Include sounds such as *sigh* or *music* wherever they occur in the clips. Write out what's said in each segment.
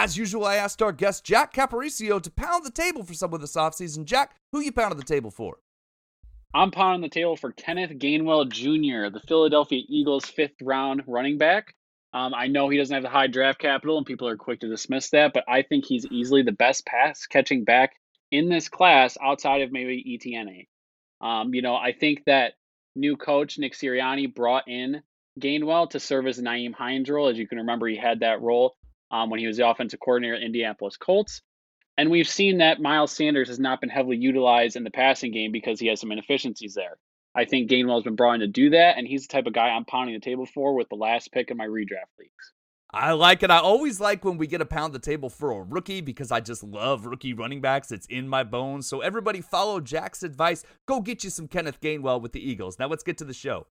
As usual, I asked our guest Jack Caporuscio to pound the table for someone this offseason. Jack, who you pounding the table for? I'm pounding the table for Kenneth Gainwell Jr., the Philadelphia Eagles' fifth round running back. Um, I know he doesn't have the high draft capital, and people are quick to dismiss that, but I think he's easily the best pass catching back in this class outside of maybe Etienne. Um, you know, I think that new coach Nick Sirianni brought in Gainwell to serve as Nyheim Hines role. As you can remember, he had that role um, when he was the offensive coordinator at Indianapolis Colts. And we've seen that Miles Sanders has not been heavily utilized in the passing game because he has some inefficiencies there. I think Gainwell has been brought in to do that, and he's the type of guy I'm pounding the table for with the last pick in my redraft leagues. I like it. I always like when we get a pound the table for a rookie because I just love rookie running backs. It's in my bones. So everybody follow Jack's advice. Go get you some Kenneth Gainwell with the Eagles. Now let's get to the show.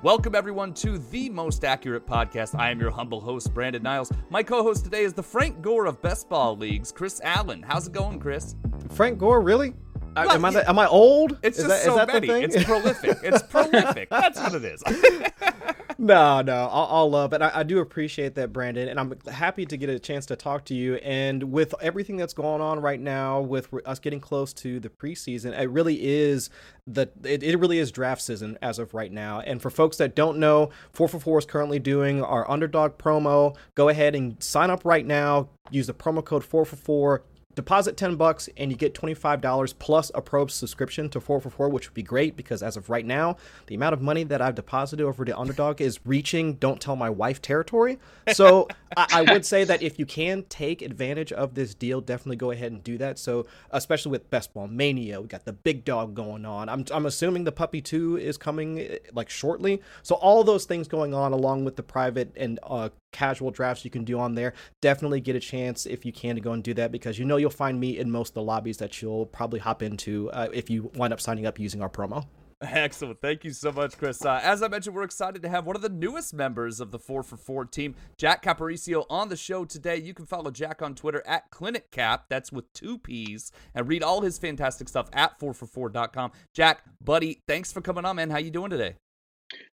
Welcome, everyone, to the most accurate podcast. I am your humble host, Brandon Niles. My co host today is the Frank Gore of Best Ball Leagues, Chris Allen. How's it going, Chris? Frank Gore, really? Well, am I the, am I old? It's is just that, so many. It's prolific. It's *laughs* prolific. That's what it is. *laughs* no, no, all, all love, and I, I, do appreciate that, Brandon, and I'm happy to get a chance to talk to you. And with everything that's going on right now, with us getting close to the preseason, it really is the it, it really is draft season as of right now. And for folks that don't know, four for four is currently doing our underdog promo. Go ahead and sign up right now. Use the promo code four for four deposit 10 bucks and you get $25 plus a probe subscription to 444 which would be great because as of right now the amount of money that i've deposited over to underdog is reaching don't tell my wife territory. So I, I, would say that if you can take advantage of this deal definitely go ahead and do that. So especially with best ball mania we got the big dog going on. I'm, I'm assuming the puppy 2 is coming eh, like shortly. So all those things going on along with the private and uh, casual drafts you can do on there. Definitely get a chance if you can to go and do that because you know you'll find me in most of the lobbies that you'll probably hop into uh, if you wind up signing up using our promo. *laughs* Excellent. Thank you so much, Chris. Uh, as I mentioned, we're excited to have one of the newest members of the 4 for 4 team, Jack Caporuscio, on the show today. You can follow Jack on Twitter at Clinic Cap, that's with two P's, and read all his fantastic stuff at 4for4.com. Jack, buddy, thanks for coming on, man. How you doing today?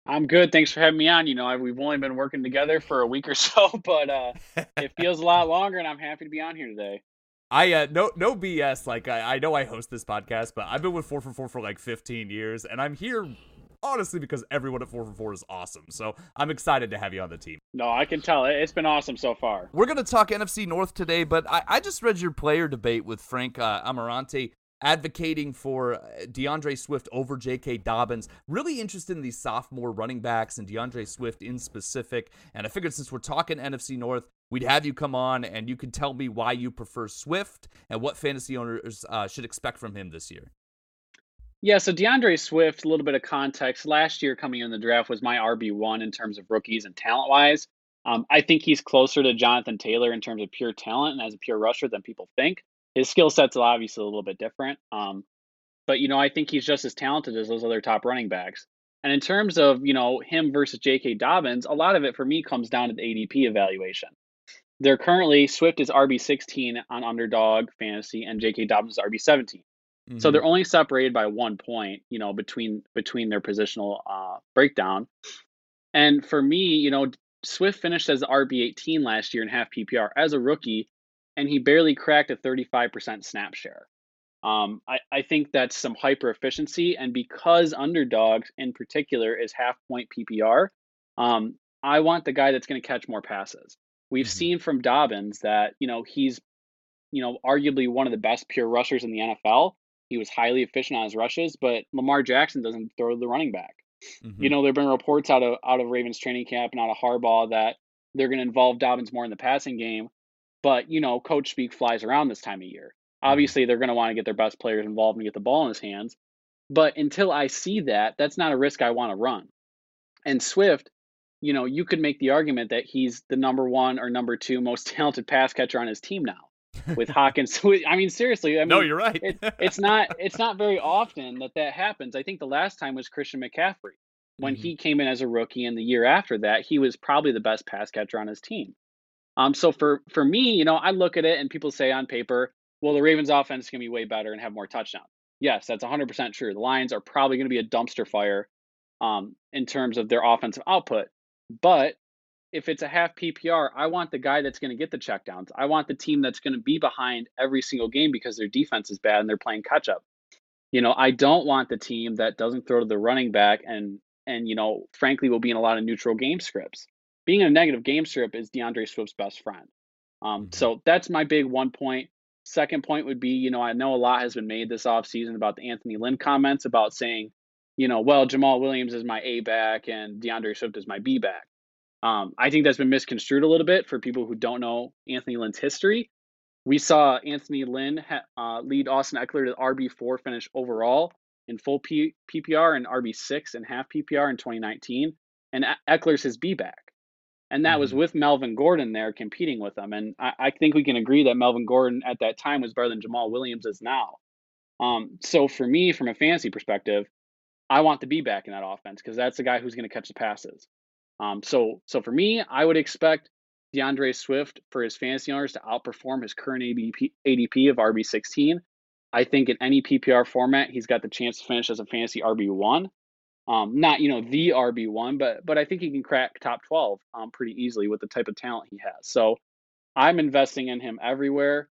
I'm good. Thanks for having me on. You know, we've only been working together for a week or so, *laughs* but uh, it *laughs* feels a lot longer, and I'm happy to be on here today. I uh, no no BS. Like I, I know I host this podcast, but I've been with four for four for like 15 years, and I'm here honestly because everyone at 4 for 4 is awesome. So I'm excited to have you on the team. No, I can tell. It's been awesome so far. We're going to talk NFC North today, but I, I just read your player debate with Frank uh, Ammirante advocating for D'Andre Swift over J.K. Dobbins. Really interested in these sophomore running backs and D'Andre Swift in specific. And I figured since we're talking NFC North, we'd have you come on and you can tell me why you prefer Swift and what fantasy owners uh, should expect from him this year. Yeah, so D'Andre Swift, a little bit of context. Last year, coming in the draft, was my RB1 in terms of rookies and talent wise. Um, I think he's closer to Jonathan Taylor in terms of pure talent and as a pure rusher than people think his skill set's are obviously a little bit different. Um, but you know, I think he's just as talented as those other top running backs. And in terms of you know him versus J.K. Dobbins, a lot of it for me comes down to the ADP evaluation. They're currently Swift is RB sixteen on Underdog Fantasy, and J.K. Dobbins is RB 17 mm-hmm. So they're only separated by one point, you know, between between their positional uh, breakdown. And for me, you know, Swift finished as the RB eighteen last year in half PPR as a rookie and he barely cracked a 35% snap share. Um, I, I think that's some hyper efficiency. And because underdogs in particular is half point PPR, um, I want the guy that's going to catch more passes. We've mm-hmm. seen from Dobbins that, you know, he's, you know, arguably one of the best pure rushers in the NFL. He was highly efficient on his rushes, but Lamar Jackson doesn't throw the running back. Mm-hmm. You know, there have been reports out of out of Ravens training camp and out of Harbaugh that they're going to involve Dobbins more in the passing game. But, you know, coach speak flies around this time of year. Mm-hmm. Obviously, they're going to want to get their best players involved and get the ball in his hands. But until I see that, that's not a risk I want to run. And Swift, you know, you could make the argument that he's the number one or number two most *laughs* talented pass catcher on his team now. With *laughs* Hawkins, I mean, seriously. I mean, no, you're right. it, it's *laughs* not. It's not very often that that happens. I think the last time was Christian McCaffrey when mm-hmm. he came in as a rookie, and the year after that, he was probably the best pass catcher on his team. Um, so for for me, you know, I look at it and people say on paper, well, the Ravens offense is going to be way better and have more touchdowns. Yes, that's 100% true. The Lions are probably going to be a dumpster fire um, in terms of their offensive output. But if it's a half PPR, I want the guy that's going to get the checkdowns. I want the team that's going to be behind every single game because their defense is bad and they're playing catch up. You know, I don't want the team that doesn't throw to the running back and and you know, frankly, will be in a lot of neutral game scripts. Being in a negative game script is D'Andre Swift's best friend. Um, mm-hmm. So that's my big one point. Second point would be, you know, I know a lot has been made this offseason about the Anthony Lynn comments about saying, you know, well, Jamaal Williams is my A back and D'Andre Swift is my B back. Um, I think that's been misconstrued a little bit for people who don't know Anthony Lynn's history. We saw Anthony Lynn ha- uh, lead Austin Ekeler to RB4 finish overall in full P- PPR and RB6 and half PPR in 2019. And Ekeler's his B back. And that mm-hmm. was with Melvin Gordon there competing with him. And I, I, think we can agree that Melvin Gordon at that time was better than Jamaal Williams is now. Um, so for me, from a fantasy perspective, I want to be back in that offense because that's the guy who's going to catch the passes. Um, so so for me, I would expect D'Andre Swift for his fantasy owners to outperform his current ADP, ADP of RB16. I think in any PPR format, he's got the chance to finish as a fantasy RB1. Um, not you know the RB1, but but I think he can crack top 12 um, pretty easily with the type of talent he has. So I'm investing in him everywhere,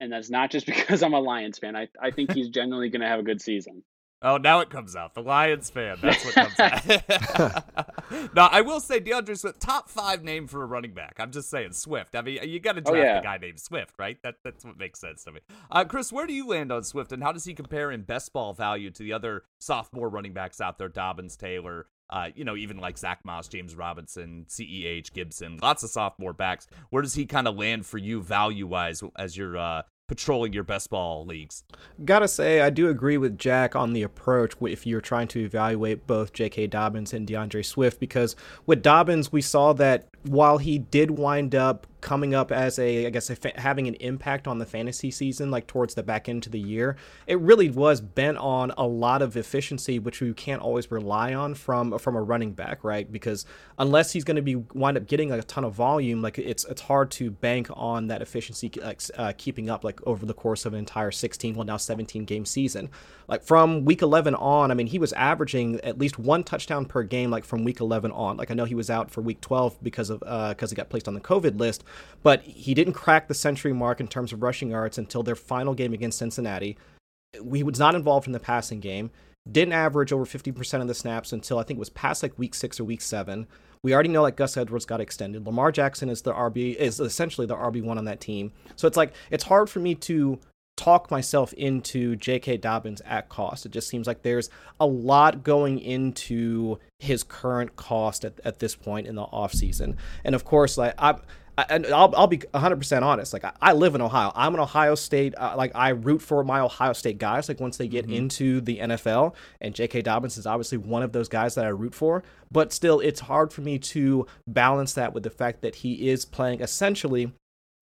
and that's not just *laughs* because I'm a Lions fan. I I think he's genuinely going to have a good season. Oh, now it comes out. The Lions fan. That's what comes out. *laughs* now, I will say D'Andre Swift, top five name for a running back. I'm just saying Swift. I mean, you got to oh, draft oh, yeah. a guy named Swift, right? That that's what makes sense to me. Uh, Chris, where do you land on Swift, and how does he compare in best ball value to the other sophomore running backs out there? Dobbins, Taylor, uh, you know, even like Zach Moss, James Robinson, CEH, Gibson, lots of sophomore backs. Where does he kind of land for you value wise as you're uh, patrolling your best ball leagues. Gotta say, I do agree with Jack on the approach if you're trying to evaluate both J.K. Dobbins and D'Andre Swift, because with Dobbins, we saw that while he did wind up coming up as a, I guess, a fa- having an impact on the fantasy season, like towards the back end of the year, it really was bent on a lot of efficiency, which you can't always rely on from from a running back, right? Because unless he's going to be wind up getting like a ton of volume, like it's it's hard to bank on that efficiency like uh, keeping up like over the course of an entire 16, well now 17 game season. Like from week 11 on, I mean, he was averaging at least one touchdown per game, like from week 11 on. Like I know he was out for week 12 because of because uh, he got placed on the COVID list, but he didn't crack the century mark in terms of rushing yards until their final game against Cincinnati. He was not involved in the passing game. Didn't average over 50% of the snaps until I think it was past like week six or week seven. We already know that Gus Edwards got extended. Lamar Jackson is the RB is essentially the RB one on that team. So it's like it's hard for me to talk myself into J.K. Dobbins at cost. It just seems like there's a lot going into his current cost at, at this point in the offseason. And of course, like I and I'll, I'll be 100% honest. Like, I, I, live in Ohio. I'm an Ohio State, uh, like, I root for my Ohio State guys, like, once they get mm-hmm. into the NFL. And J.K. Dobbins is obviously one of those guys that I root for. But still, it's hard for me to balance that with the fact that he is playing essentially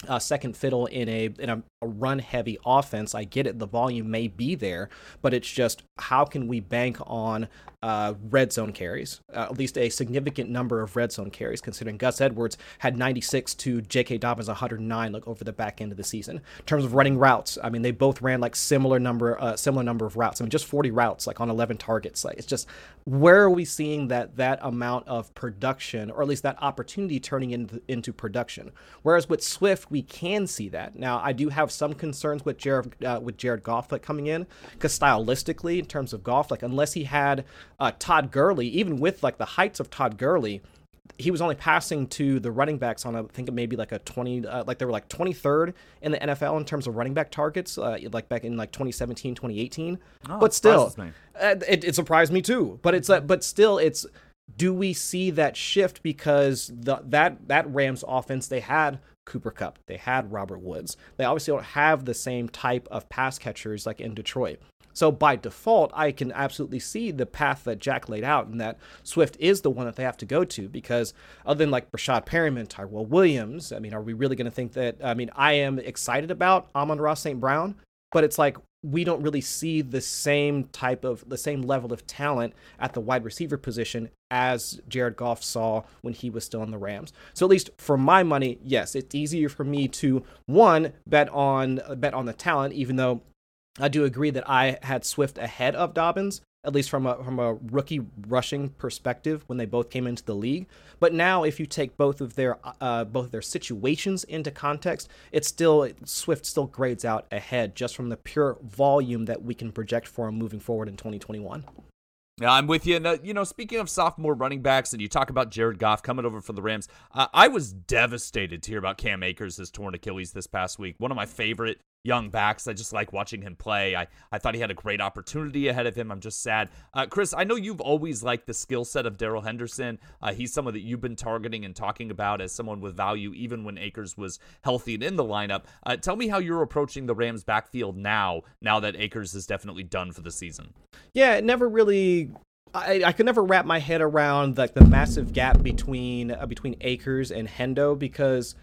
uh, second fiddle in a in a, a run heavy offense. I get it, the volume may be there, but it's just how can we bank on uh, red zone carries, uh, at least a significant number of red zone carries, considering Gus Edwards had 96 to J.K. Dobbins 109 like over the back end of the season. In terms of running routes, I mean they both ran like similar number uh, similar number of routes. I mean just 40 routes like on 11 targets. Like it's just where are we seeing that that amount of production or at least that opportunity turning into into production? Whereas with Swift we can see that. Now I do have some concerns with Jared uh, with Jared Goff like coming in because stylistically in terms of Goff like unless he had uh, Todd Gurley, even with like the heights of Todd Gurley, he was only passing to the running backs on I think maybe like a 20 uh, like they were like 23rd in the NFL in terms of running back targets uh, like back in like 2017 2018 oh, but still uh, it, it, surprised me too. But it's uh, but still it's do we see that shift because the that that Rams offense they had Cooper Kupp they had Robert Woods. They obviously don't have the same type of pass catchers like in Detroit so by default, I can absolutely see the path that Jack laid out and that Swift is the one that they have to go to because other than like Breshad Perriman, Tyrell Williams, I mean, are we really going to think that? I mean, I am excited about Amon-Ra St. Brown, but it's like we don't really see the same type of the same level of talent at the wide receiver position as Jared Goff saw when he was still in the Rams. So at least for my money, yes, it's easier for me to one bet on uh, bet on the talent even though I do agree that I had Swift ahead of Dobbins, at least from a from a rookie rushing perspective when they both came into the league. But now, if you take both of their uh, both of their situations into context, it's still Swift still grades out ahead just from the pure volume that we can project for him moving forward in 2021. Yeah, I'm with you. And, uh, you know, speaking of sophomore running backs, and you talk about Jared Goff coming over for the Rams, uh, I was devastated to hear about Cam Akers' torn Achilles this past week. One of my favorite young backs. I just like watching him play. I, I thought he had a great opportunity ahead of him. I'm just sad. Uh, Chris, I know you've always liked the skill set of Darrell Henderson. Uh, he's someone that you've been targeting and talking about as someone with value, even when Akers was healthy and in the lineup. Uh, tell me how you're approaching the Rams backfield now, now that Akers is definitely done for the season. Yeah, it never really I, I could never wrap my head around like the massive gap between uh, between Akers and Hendo because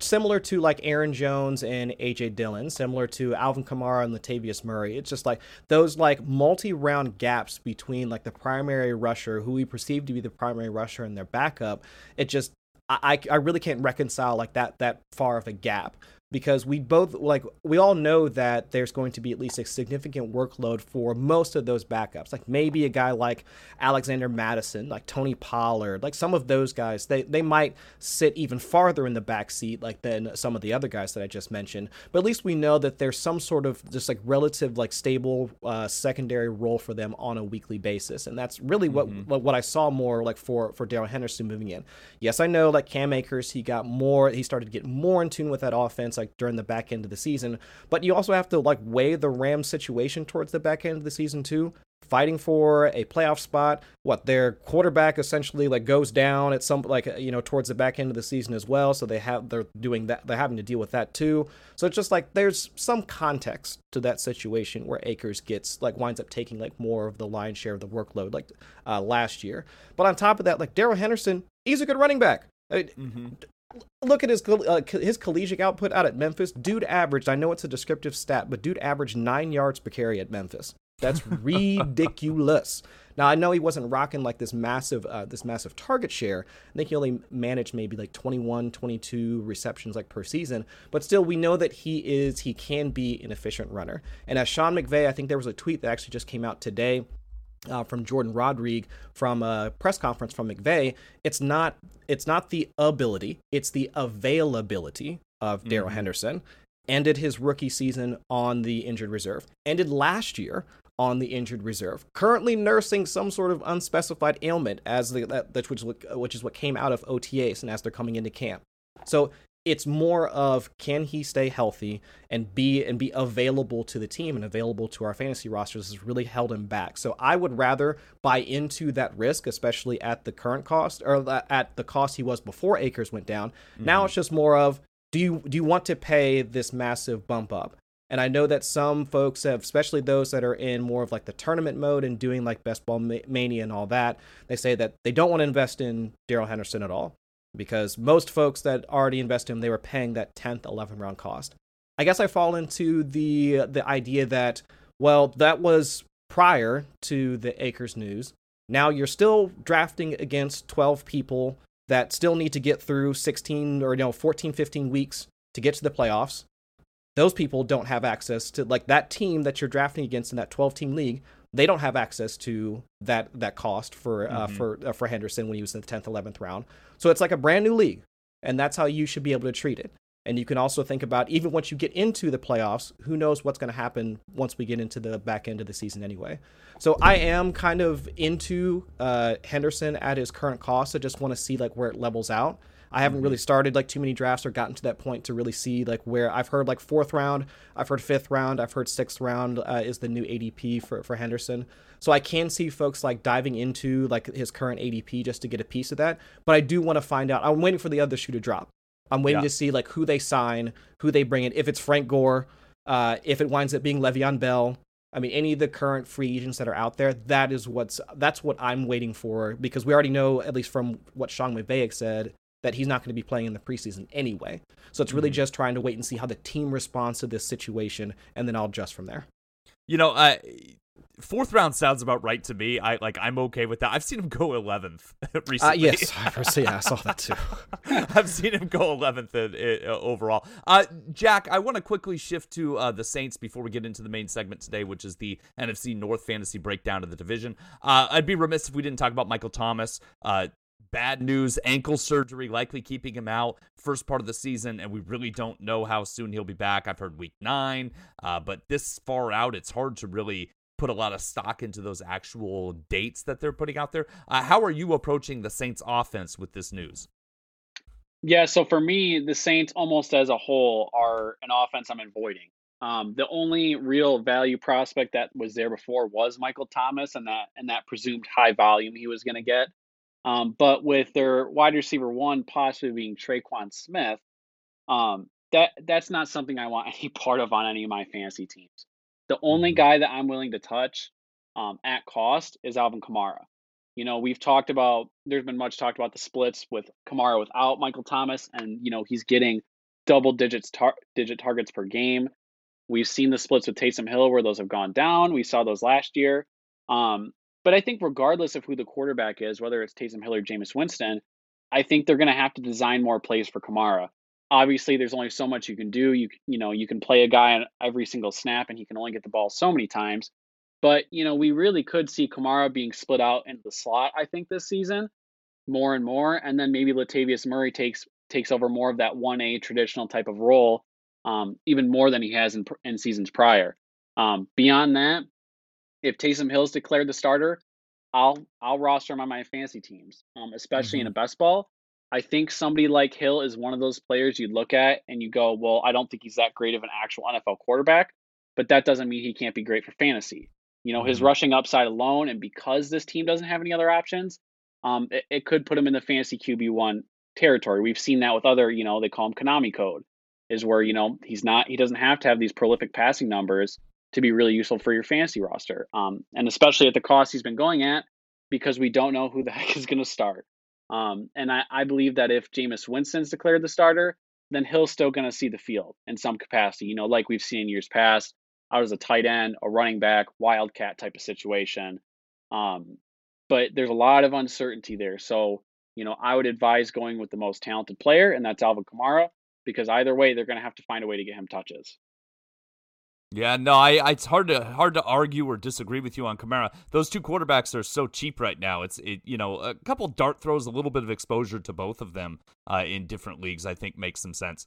similar to like Aaron Jones and AJ Dillon, similar to Alvin Kamara and Latavius Murray. It's just like those like multi-round gaps between like the primary rusher, who we perceive to be the primary rusher, and their backup. It just I I really can't reconcile like that that far of a gap because we both like we all know that there's going to be at least a significant workload for most of those backups. Like maybe a guy like alexander mattison like tony pollard like some of those guys they, they might sit even farther in the back seat like than some of the other guys that i just mentioned. But at least we know that there's some sort of just like relative like stable uh, secondary role for them on a weekly basis. And that's really mm-hmm. what what i saw more like for for darrell henderson moving in. Yes i know like cam akers he got more he started to get more in tune with that offense like during the back end of the season. But you also have to like weigh the Rams situation towards the back end of the season too. Fighting for a playoff spot. What their quarterback essentially like goes down at some like you know towards the back end of the season as well. So they have they're doing that. They're having to deal with that too. So it's just like there's some context to that situation where Akers gets like winds up taking like more of the lion's share of the workload like uh, last year. But on top of that, like Darrell Henderson, he's a good running back. mm-hmm look at his uh, his collegiate output out at Memphis. Dude averaged. I know it's a descriptive stat, but dude averaged nine yards per carry at Memphis. That's *laughs* ridiculous. Now I know he wasn't rocking like this massive uh, this massive target share. I think he only managed maybe like 21, 22 receptions like per season, but still we know that he is he can be an efficient runner. And as Sean McVay, I think there was a tweet that actually just came out today uh, from Jourdan Rodrigue from a press conference from McVay, it's not it's not the ability, it's the availability of mm-hmm. Henderson. Ended his rookie season on the injured reserve. Ended last year on the injured reserve. Currently nursing some sort of unspecified ailment, as the, that, which, which is what came out of OTAs and as they're coming into camp. So it's more of can he stay healthy and be and be available to the team and available to our fantasy rosters has really held him back. So I would rather buy into that risk, especially at the current cost or at the cost he was before Akers went down. Mm-hmm. Now it's just more of do you do you want to pay this massive bump up? And I know that some folks have, especially those that are in more of like the tournament mode and doing like best ball mania and all that, they say that they don't want to invest in Darrell Henderson at all because most folks that already invest in him, they were paying that 10th, 11th round cost. I guess I fall into the the idea that well, that was prior to the Akers news. Now you're still drafting against 12 people that still need to get through 16 or you know 14 15 weeks to get to the playoffs. Those people don't have access to like that team that you're drafting against in that 12 team league they don't have access to that that cost for uh, mm-hmm. for uh, for Henderson when he was in the 10th 11th round. So it's like a brand new league and that's how you should be able to treat it. And you can also think about even once you get into the playoffs, who knows what's going to happen once we get into the back end of the season anyway. So I am kind of into uh, Henderson at his current cost. I just want to see like where it levels out. I haven't really started like too many drafts or gotten to that point to really see like where I've heard like fourth round, I've heard fifth round, I've heard sixth round uh, is the new ADP for for Henderson. So I can see folks like diving into like his current ADP just to get a piece of that. But I do want to find out. I'm waiting for the other shoe to drop. I'm waiting yeah. to see like who they sign, who they bring in. If it's Frank Gore, uh, if it winds up being Le'Veon Bell, I mean, any of the current free agents that are out there, that is what's that's what I'm waiting for because we already know, at least from what Sean McVay said, that he's not going to be playing in the preseason anyway. So it's really mm-hmm. just trying to wait and see how the team responds to this situation, and then I'll adjust from there. You know, I fourth round sounds about right to me. I like I'm okay with that. I've seen him go 11th *laughs* recently. Uh, yes, yeah, I saw that too. *laughs* I've seen him go 11th in, uh, overall. Uh, Jack, I want to quickly shift to uh, the Saints before we get into the main segment today, which is the NFC North fantasy breakdown of the division. Uh, I'd be remiss if we didn't talk about Michael Thomas. Bad news ankle surgery likely keeping him out first part of the season and we really don't know how soon he'll be back i've heard week nine uh, but this far out it's hard to really put a lot of stock into those actual dates that they're putting out there. Uh, how are you approaching the Saints offense with this news? Yeah, so for me, the Saints almost as a whole are an offense I'm avoiding. Um, the only real value prospect that was there before was Michael Thomas, and that and that presumed high volume he was going to get. Um, but with their wide receiver one possibly being Tre'Quan Smith, um, that that's not something I want *laughs* any part of on any of my fantasy teams. The only mm-hmm. guy that I'm willing to touch um, at cost is Alvin Kamara. You know, we've talked about, there's been much talked about the splits with Kamara without Michael Thomas, and, you know, he's getting double digits tar- digit targets per game. We've seen the splits with Taysom Hill where those have gone down. We saw those last year. Um, but I think regardless of who the quarterback is, whether it's Taysom Hill or Jameis Winston, I think they're going to have to design more plays for Kamara. Obviously there's only so much you can do. You you know you can play a guy on every single snap and he can only get the ball so many times. But you know we really could see Kamara being split out into the slot I think this season more and more and then maybe Latavius Murray takes takes over more of that 1A traditional type of role um, even more than he has in, in seasons prior. Um, beyond that if Taysom Hill's declared the starter I'll I'll roster him on my fantasy teams um, especially mm-hmm. in a best ball I think somebody like Hill is one of those players you look at and you go, well, I don't think he's that great of an actual NFL quarterback, but that doesn't mean he can't be great for fantasy. You know, mm-hmm. his rushing upside alone, and because this team doesn't have any other options, um, it, it could put him in the fantasy QB one territory. We've seen that with other, you know, they call him Konami code, is where you know he's not, he doesn't have to have these prolific passing numbers to be really useful for your fantasy roster, um, and especially at the cost he's been going at, because we don't know who the *laughs* heck is going to start. Um, and I, I believe that if Jameis Winston's declared the starter, then Hill's still going to see the field in some capacity, you know, like we've seen in years past, out as a tight end, a running back, wildcat type of situation. Um, but there's a lot of uncertainty there. So, you know, I would advise going with the most talented player, and that's Alvin Kamara, because either way, they're going to have to find a way to get him touches. Yeah, no, I, it's hard to hard to argue or disagree with you on Kamara. Those two quarterbacks are so cheap right now. It's it, you know a couple dart throws, a little bit of exposure to both of them uh, in different leagues. I think makes some sense.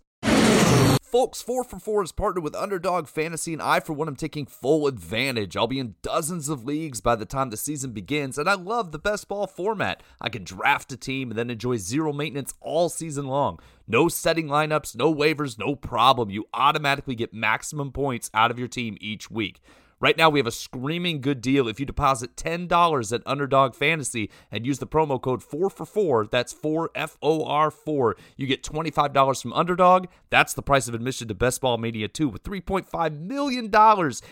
Folks, 4 for 4 is partnered with Underdog Fantasy, and I, for one, am taking full advantage. I'll be in dozens of leagues by the time the season begins, and I love the best ball format. I can draft a team and then enjoy zero maintenance all season long. No setting lineups, no waivers, no problem. You automatically get maximum points out of your team each week. Right now, we have a screaming good deal. If you deposit $10 at Underdog Fantasy and use the promo code 4 for 4, that's 4 F O R 4, you get $25 from Underdog. That's the price of admission to Best Ball Mania 2 with $3.5 million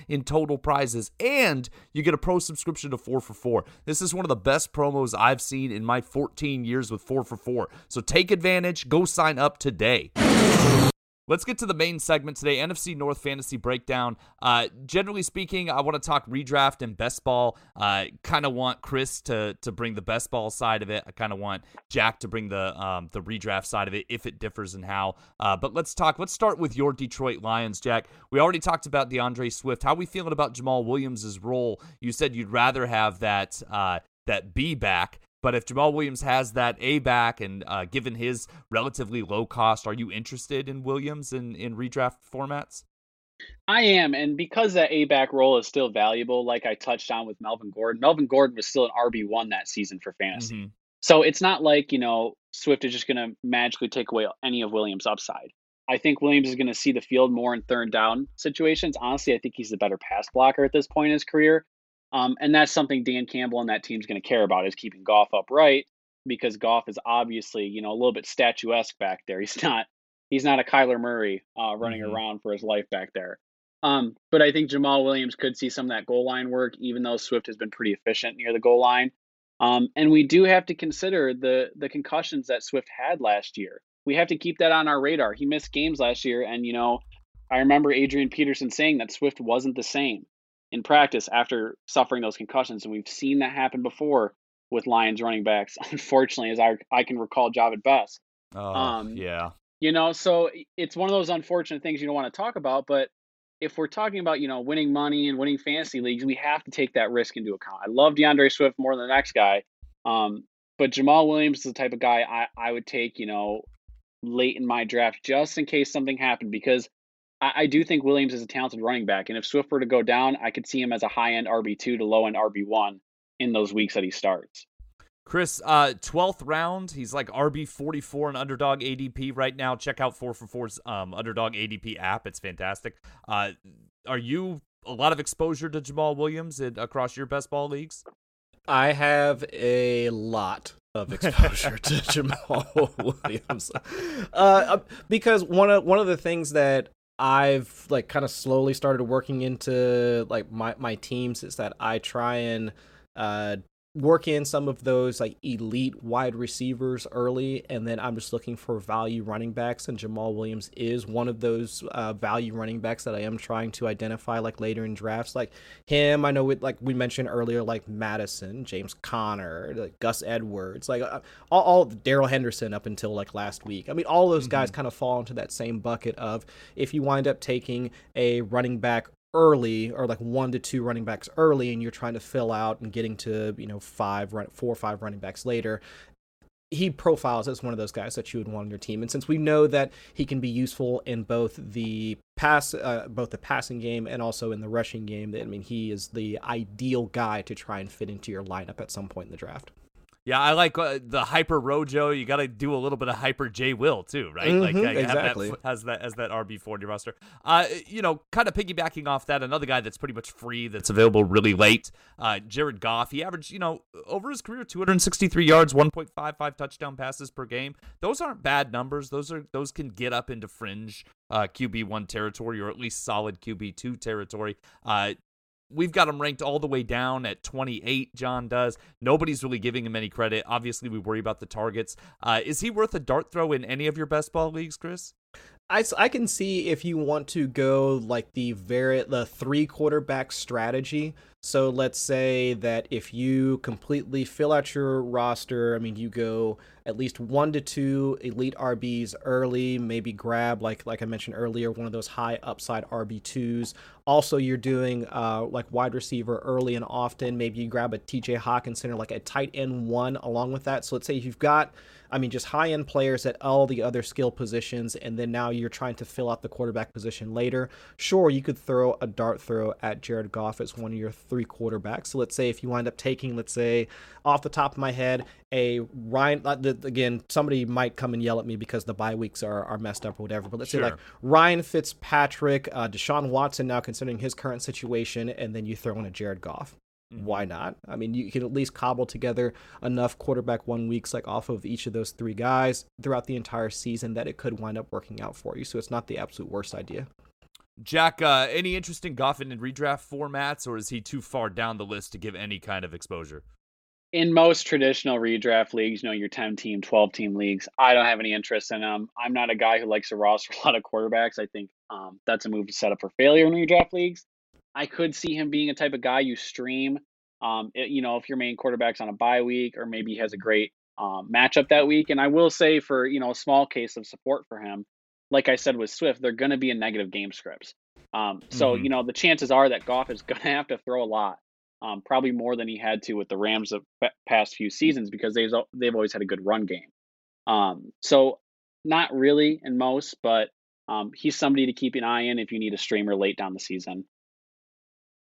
in total prizes. And you get a pro subscription to 4 for 4. This is one of the best promos I've seen in my 14 years with 4 for 4. So take advantage. Go sign up today. Let's get to the main segment today NFC North Fantasy Breakdown. Uh, generally speaking, I want to talk redraft and best ball. Uh, kind of want Chris to to bring the best ball side of it. I kind of want Jack to bring the um, the redraft side of it if it differs in how. Uh, but let's talk. Let's start with your Detroit Lions, Jack. We already talked about D'Andre Swift. How are we feeling about Jamaal Williams' role? You said you'd rather have that uh, that B back. But if Jamaal Williams has that A back and uh, given his relatively low cost, are you interested in Williams in, in redraft formats? I am, and because that A back role is still valuable, like I touched on with Melvin Gordon, Melvin Gordon was still an RB one that season for fantasy. Mm-hmm. So it's not like you know Swift is just going to magically take away any of Williams' upside. I think Williams is going to see the field more in third down situations. Honestly, I think he's the better pass blocker at this point in his career. Um, and that's something Dan Campbell and that team's going to care about is keeping Goff upright because Goff is obviously, you know, a little bit statuesque back there. *laughs* He's not he's not a Kyler Murray uh, running mm-hmm. around for his life back there. Um, but I think Jamaal Williams could see some of that goal line work, even though Swift has been pretty efficient near the goal line. Um, and we do have to consider the the concussions that Swift had last year. We have to keep that on our radar. He missed games last year, and you know, I remember Adrian Peterson saying that Swift wasn't the same. In practice after suffering those concussions. And we've seen that happen before with Lions running backs, *laughs* unfortunately, as I, I can recall Jahvid Best. Oh, um, yeah. You know, so it's one of those unfortunate things you don't want to talk about. But if we're talking about, you know, winning money and winning fantasy leagues, we have to take that risk into account. I love D'Andre Swift more than the next guy. Um, but Jamaal Williams is the type of guy I, I would take, you know, late in my draft just in case something happened because I, I do think Williams is a talented running back. And if Swift were to go down, I could see him as a high end RB2 to low end RB1 in those weeks that he starts. Chris, uh, 12th round. He's like RB 44 and underdog ADP right now. Check out 4 for 4's um, underdog ADP app. It's fantastic. Uh, are you a lot of exposure to Jamaal Williams in, across your best ball leagues? I have a lot of exposure to *laughs* Jamaal Williams, uh, because one of one of the things that I've like kind of slowly started working into like my my teams is that I try and uh, work in some of those like elite wide receivers early, and then I'm just looking for value running backs, and Jamaal Williams is one of those uh, value running backs that I am trying to identify like later in drafts. Like him, I know with like we mentioned earlier, like Mattison, James Conner, like Gus Edwards, like uh, all, all Darrell Henderson up until like last week. I mean, all those mm-hmm. guys kind of fall into that same bucket of if you wind up taking a running back early or like one to two running backs early and you're trying to fill out and getting to you know five run four or five running backs later he profiles as one of those guys that you would want on your team. And since we know that he can be useful in both the pass uh, both the passing game and also in the rushing game i mean he is the ideal guy to try and fit into your lineup at some point in the draft yeah, I like uh, the hyper Rojo. You got to do a little bit of hyper J Will too, right? Mm-hmm, like uh, exactly that, has that as that RB forty roster. Uh, you know, kind of piggybacking off that, another guy that's pretty much free that's available really late. Uh, Jared Goff. He averaged, you know, over his career, two hundred sixty three yards, one point five five touchdown passes per game. Those aren't bad numbers. Those are those can get up into fringe uh, QB one territory or at least solid QB two territory. Uh, We've got him ranked all the way down at 28. John does. Nobody's really giving him any credit. Obviously, we worry about the targets. Uh, is he worth a dart throw in any of your best ball leagues, Chris? I, I can see if you want to go like the very the three quarterback strategy. So let's say that if you completely fill out your roster, I mean you go at least one to two elite RBs early, maybe grab like like I mentioned earlier one of those high upside RB twos. Also, you're doing uh, like wide receiver early and often. Maybe you grab a TJ Hockenson or like a tight end one along with that. So let's say you've got I mean, just high end players at all the other skill positions, and then now you're trying to fill out the quarterback position later. Sure, you could throw a dart throw at Jared Goff as one of your three quarterbacks. So let's say if you wind up taking, let's say, off the top of my head, a Ryan, uh, again, somebody might come and yell at me because the bye weeks are, are messed up or whatever, but let's sure. say like Ryan Fitzpatrick, uh, Deshaun Watson now considering his current situation, and then you throw in a Jared Goff. Mm-hmm. Why not? I mean, you can at least cobble together enough quarterback one weeks like off of each of those three guys throughout the entire season that it could wind up working out for you. So it's not the absolute worst idea. Jack, uh, any interest in Goffin in redraft formats, or is he too far down the list to give any kind of exposure? In most traditional redraft leagues, you know, your 10 team, 12 team leagues, I don't have any interest in them. I'm not a guy who likes to roster a lot of quarterbacks. I think um, that's a move to set up for failure in redraft leagues. I could see him being a type of guy you stream. Um, it, you know, if your main quarterback's on a bye week or maybe he has a great um, matchup that week. And I will say for you know a small case of support for him, like I said with Swift, they're going to be in negative game scripts. Um, so mm-hmm. you know the chances are that Goff is *laughs* going to have to throw a lot, um, probably more than he had to with the Rams the past few seasons because they've they've always had a good run game. Um, so not really in most, but um, he's somebody to keep an eye in if you need a streamer late down the season.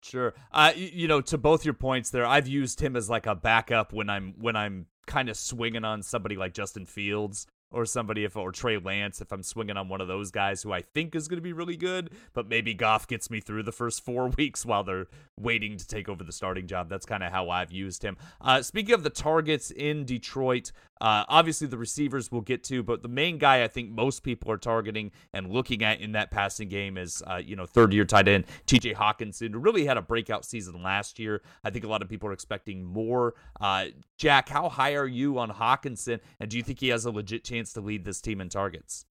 Sure. Uh, you know, to both your points there, I've used him as like a backup when I'm when I'm kind of swinging on somebody like Justin Fields or somebody if or Trey Lance if I'm swinging on one of those guys who I think is going to be really good, but maybe Goff gets me through the first four *laughs* weeks while they're waiting to take over the starting job. That's kind of how I've used him. Uh, speaking of the targets in Detroit, uh, obviously the receivers we'll get to, but the main guy I think most people are targeting and looking at in that passing game is uh, you know third year tight end T.J. Hockenson, who really had a breakout season last year. I think a lot of people are expecting more. Uh, Jack, how high are you on Hockenson, and do you think he has a legit chance? Chance to lead this team in targets?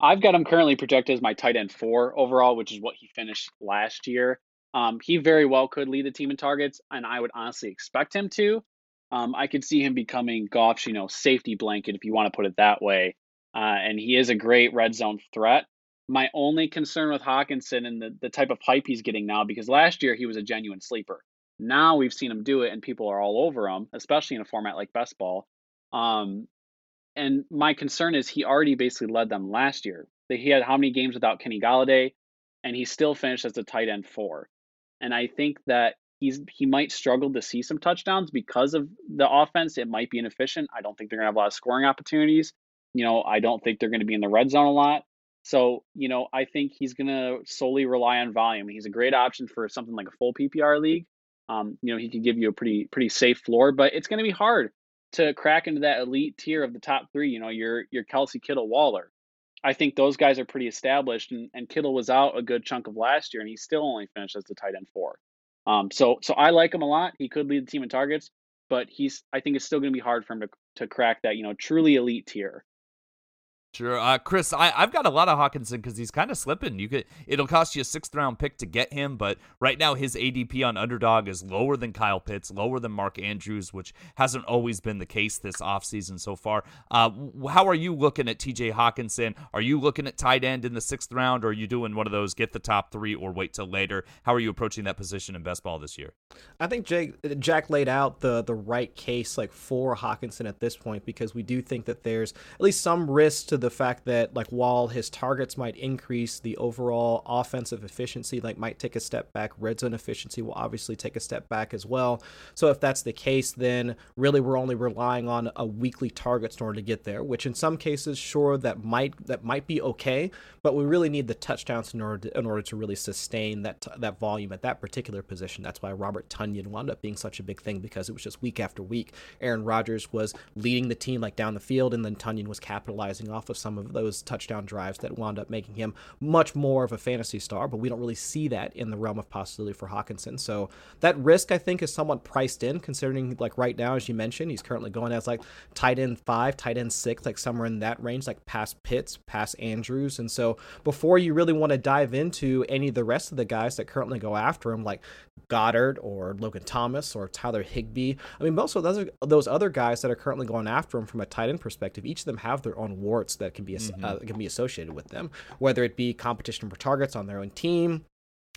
I've got him currently projected as my tight end four overall, which is what he finished last year. Um, he very well could lead the team in targets, and I would honestly expect him to. Um, I could see him becoming Goff's, you know, safety blanket if you want to put it that way. Uh, and he is a great red zone threat. My only concern with Hockenson and the, the type of hype he's getting now, because last year he was a genuine sleeper. Now we've seen him do it, and people are all over him, especially in a format like best ball. Um, and my concern is he already basically led them last year. That He had how many games without Kenny Golladay, and he still finished as a tight end four. And I think that he's he might struggle to see some touchdowns because of the offense. It might be inefficient. I don't think they're gonna have a lot of scoring opportunities. You know, I don't think they're gonna be in the red zone a lot. So, you know, I think he's gonna solely rely on volume. He's a great option for something like a full PPR league. Um, you know, he could give you a pretty pretty safe floor, but it's gonna be hard to crack into that elite tier of the top three. You know, your your Kelce Kittle Waller. I think those guys are pretty established, and, and Kittle was out a good chunk of last year, and he still only finished as the tight end four. Um, so so I like him a lot. He could lead the team in targets, but he's I think it's still going to be hard for him to to crack that you know truly elite tier. Sure, uh, Chris. I, I've got a lot of Hockenson because he's kind of slipping. You could it'll cost you a sixth round pick to get him, but right now his ADP on Underdog is lower than Kyle Pitts, lower than Mark Andrews, which hasn't always been the case this offseason so far. Uh, how are you looking at TJ Hockenson? Are you looking at tight end in the sixth round, or are you doing one of those get the top three or wait till later? How are you approaching that position in best ball this year? I think Jake, Jack laid out the the right case like for Hockenson at this point because we do think that there's at least some risk to the fact that like while his targets might increase, the overall offensive efficiency like might take a step back. Red zone efficiency will obviously take a step back as well. So if that's the case, then really we're only relying on a weekly targets in order to get there. Which in some cases, sure, that might that might be okay, but we really need the touchdowns in order to, in order to really sustain that that volume at that particular position. That's why Robert Tonyan wound up being such a big thing because it was just week after week. Aaron Rodgers was leading the team like down the field, and then Tonyan was capitalizing off of some of those touchdown drives that wound up making him much more of a fantasy star, but we don't really see that in the realm of possibility for Hockenson. So that risk, I think, is somewhat priced in, considering like right now, as you mentioned, he's currently going as like tight end five, tight end six, like somewhere in that range, like past Pitts, past Andrews. And so before you really want to dive into any of the rest of the guys that currently go after him, like Goedert or Logan Thomas or Tyler Higbee. I mean, most of those, those other guys that are currently going after him from a tight end perspective, each of them have their own warts that can be mm-hmm. uh, can be associated with them, whether it be competition for targets on their own team,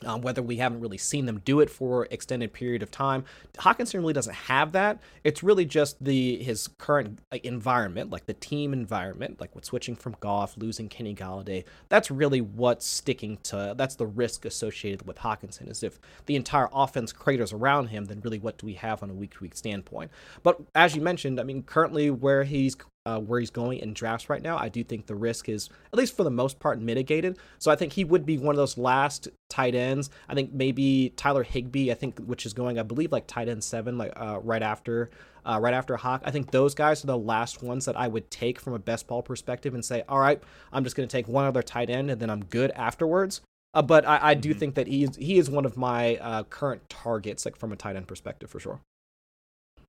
um, whether we haven't really seen them do it for extended period of time. Hockenson really doesn't have that. It's really just the his current environment, like the team environment, like with switching from Goff, losing Kenny Golladay. That's really what's sticking to. That's the risk associated with Hockenson Is if the entire offense craters around him, then really what do we have on a week to week standpoint? But as you mentioned, I mean, currently where he's uh, where he's going in drafts right now, I do think the risk is, at least for the most part, mitigated. So I think he would be one of those last tight ends. I think maybe Tyler Higbee, I think, which is going, I believe, like tight end seven, like uh, right after. Uh, right after Hawk, I think those guys are the last ones that I would take from a best ball perspective and say, all right, I'm just going to take one other tight end and then I'm good afterwards. Uh, but I, I do mm-hmm. think that he is he is one of my uh, current targets, like from a tight end perspective, for sure.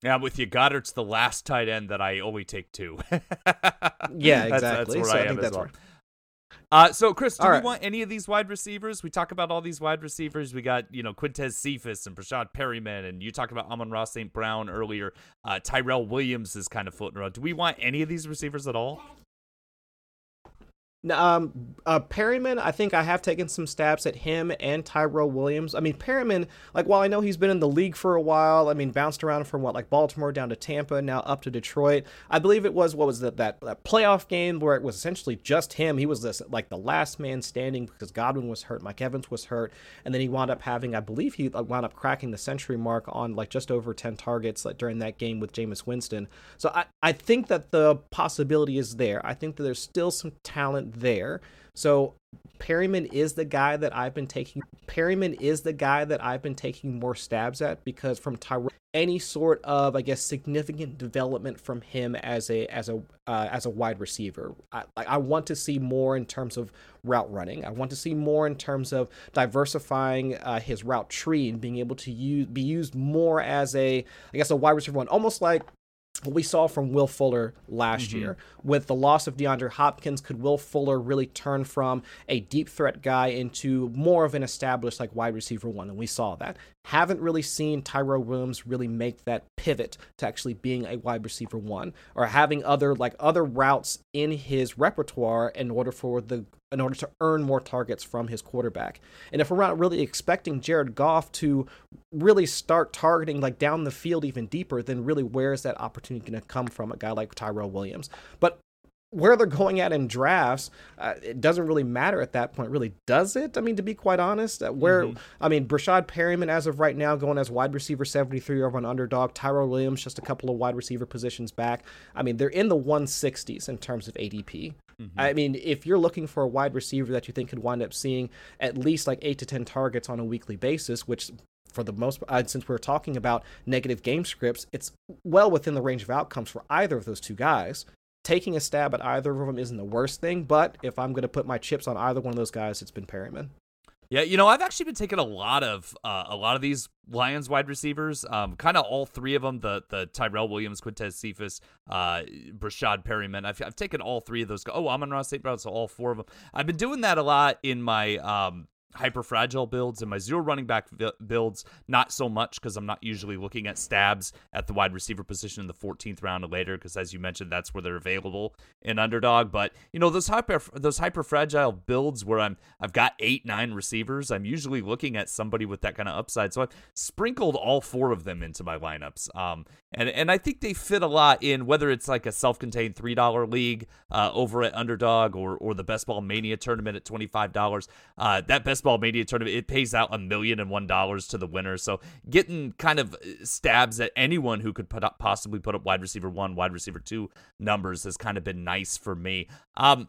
Yeah, I'm with you. Goedert's the last tight end that I only take two. *laughs* yeah, exactly. That's, that's where so I, I think that's well. Uh, so, Chris, do all we right. want any of these wide receivers? We talk about all these wide receivers. We got, you know, Quintez Cephus and Breshad Perriman, and you talked about Amon-Ra St. Brown earlier. Uh, Tyrell Williams is kind of floating around. Do we want any of these receivers at all? Um, uh, Perriman, I think I have taken some stabs at him and Tyrell Williams. I mean, Perriman, like while I know he's been in the league for a while, I mean, bounced around from what like Baltimore down to Tampa, now up to Detroit. I believe it was what was that that, that playoff game where it was essentially just him. He was this like the last man standing because Godwin was hurt, Mike Evans was hurt, and then he wound up having, I believe, he wound up cracking the century mark on like just over ten targets like during that game with Jameis Winston. So I I think that the possibility is there. I think that there's still some talent there. So Perriman is the guy that I've been taking. Perriman is the guy that I've been taking more stabs at because from Tyrell, any sort of I guess significant development from him as a as a uh, as a wide receiver. I, I want to see more in terms of route running. I want to see more in terms of diversifying uh, his route tree and being able to use be used more as a I guess a wide receiver one, almost like what we saw from Will Fuller last mm-hmm. year. With the loss of DeAndre Hopkins, could Will Fuller really turn from a deep threat guy into more of an established like wide receiver one? And we saw that. Haven't really seen Tyro Williams really make that pivot to actually being a wide receiver one or having other like other routes in his repertoire in order for the in order to earn more targets from his quarterback. And if we're not really expecting Jared Goff to really start targeting like down the field even deeper, then really where is that opportunity going to come from a guy like Tyrell Williams? But where they're going at in drafts, uh, it doesn't really matter at that point, really, does it? I mean, to be quite honest, uh, where mm-hmm. I mean, Breshad Perriman as of right now going as wide receiver 73 over an underdog. Tyrell Williams just a couple of wide receiver positions back. I mean, they're in the 160s in terms of ADP. Mm-hmm. I mean, if you're looking for a wide receiver that you think could wind up seeing at least like eight to 10 targets on a weekly basis, which for the most uh, since we're talking about negative game scripts, it's well within the range of outcomes for either of those two guys. Taking a stab at either of them isn't the worst thing, but if I'm going to put my chips on either one of those guys, it's been Perriman. Yeah, you know, I've actually been taking a lot of uh, a lot of these Lions wide receivers. Um, kind of all three of them: the the Tyrell Williams, Quintez Cephus, uh, Breshad Perriman. I've I've taken all three of those. Oh, Amon-Ra St. Brown, so all four of them. I've been doing that a lot in my um hyper fragile builds and my zero running back builds not so much because i'm not usually looking at stabs at the wide receiver position in the 14th round or later because as you mentioned that's where they're available in underdog. But you know those hyper those hyper fragile builds where i'm i've got eight nine receivers i'm usually looking at somebody with that kind of upside. So i've sprinkled all four of them into my lineups um and and i think they fit a lot in whether it's like a self-contained three dollar league uh, over at underdog or or the best ball mania tournament at $25 uh, that best Best Ball Mania tournament, it pays out a million and one dollars to the winner. So getting kind of uh, stabs at anyone who could put up, possibly put up wide receiver one, wide receiver two numbers has kind of been nice for me. Um,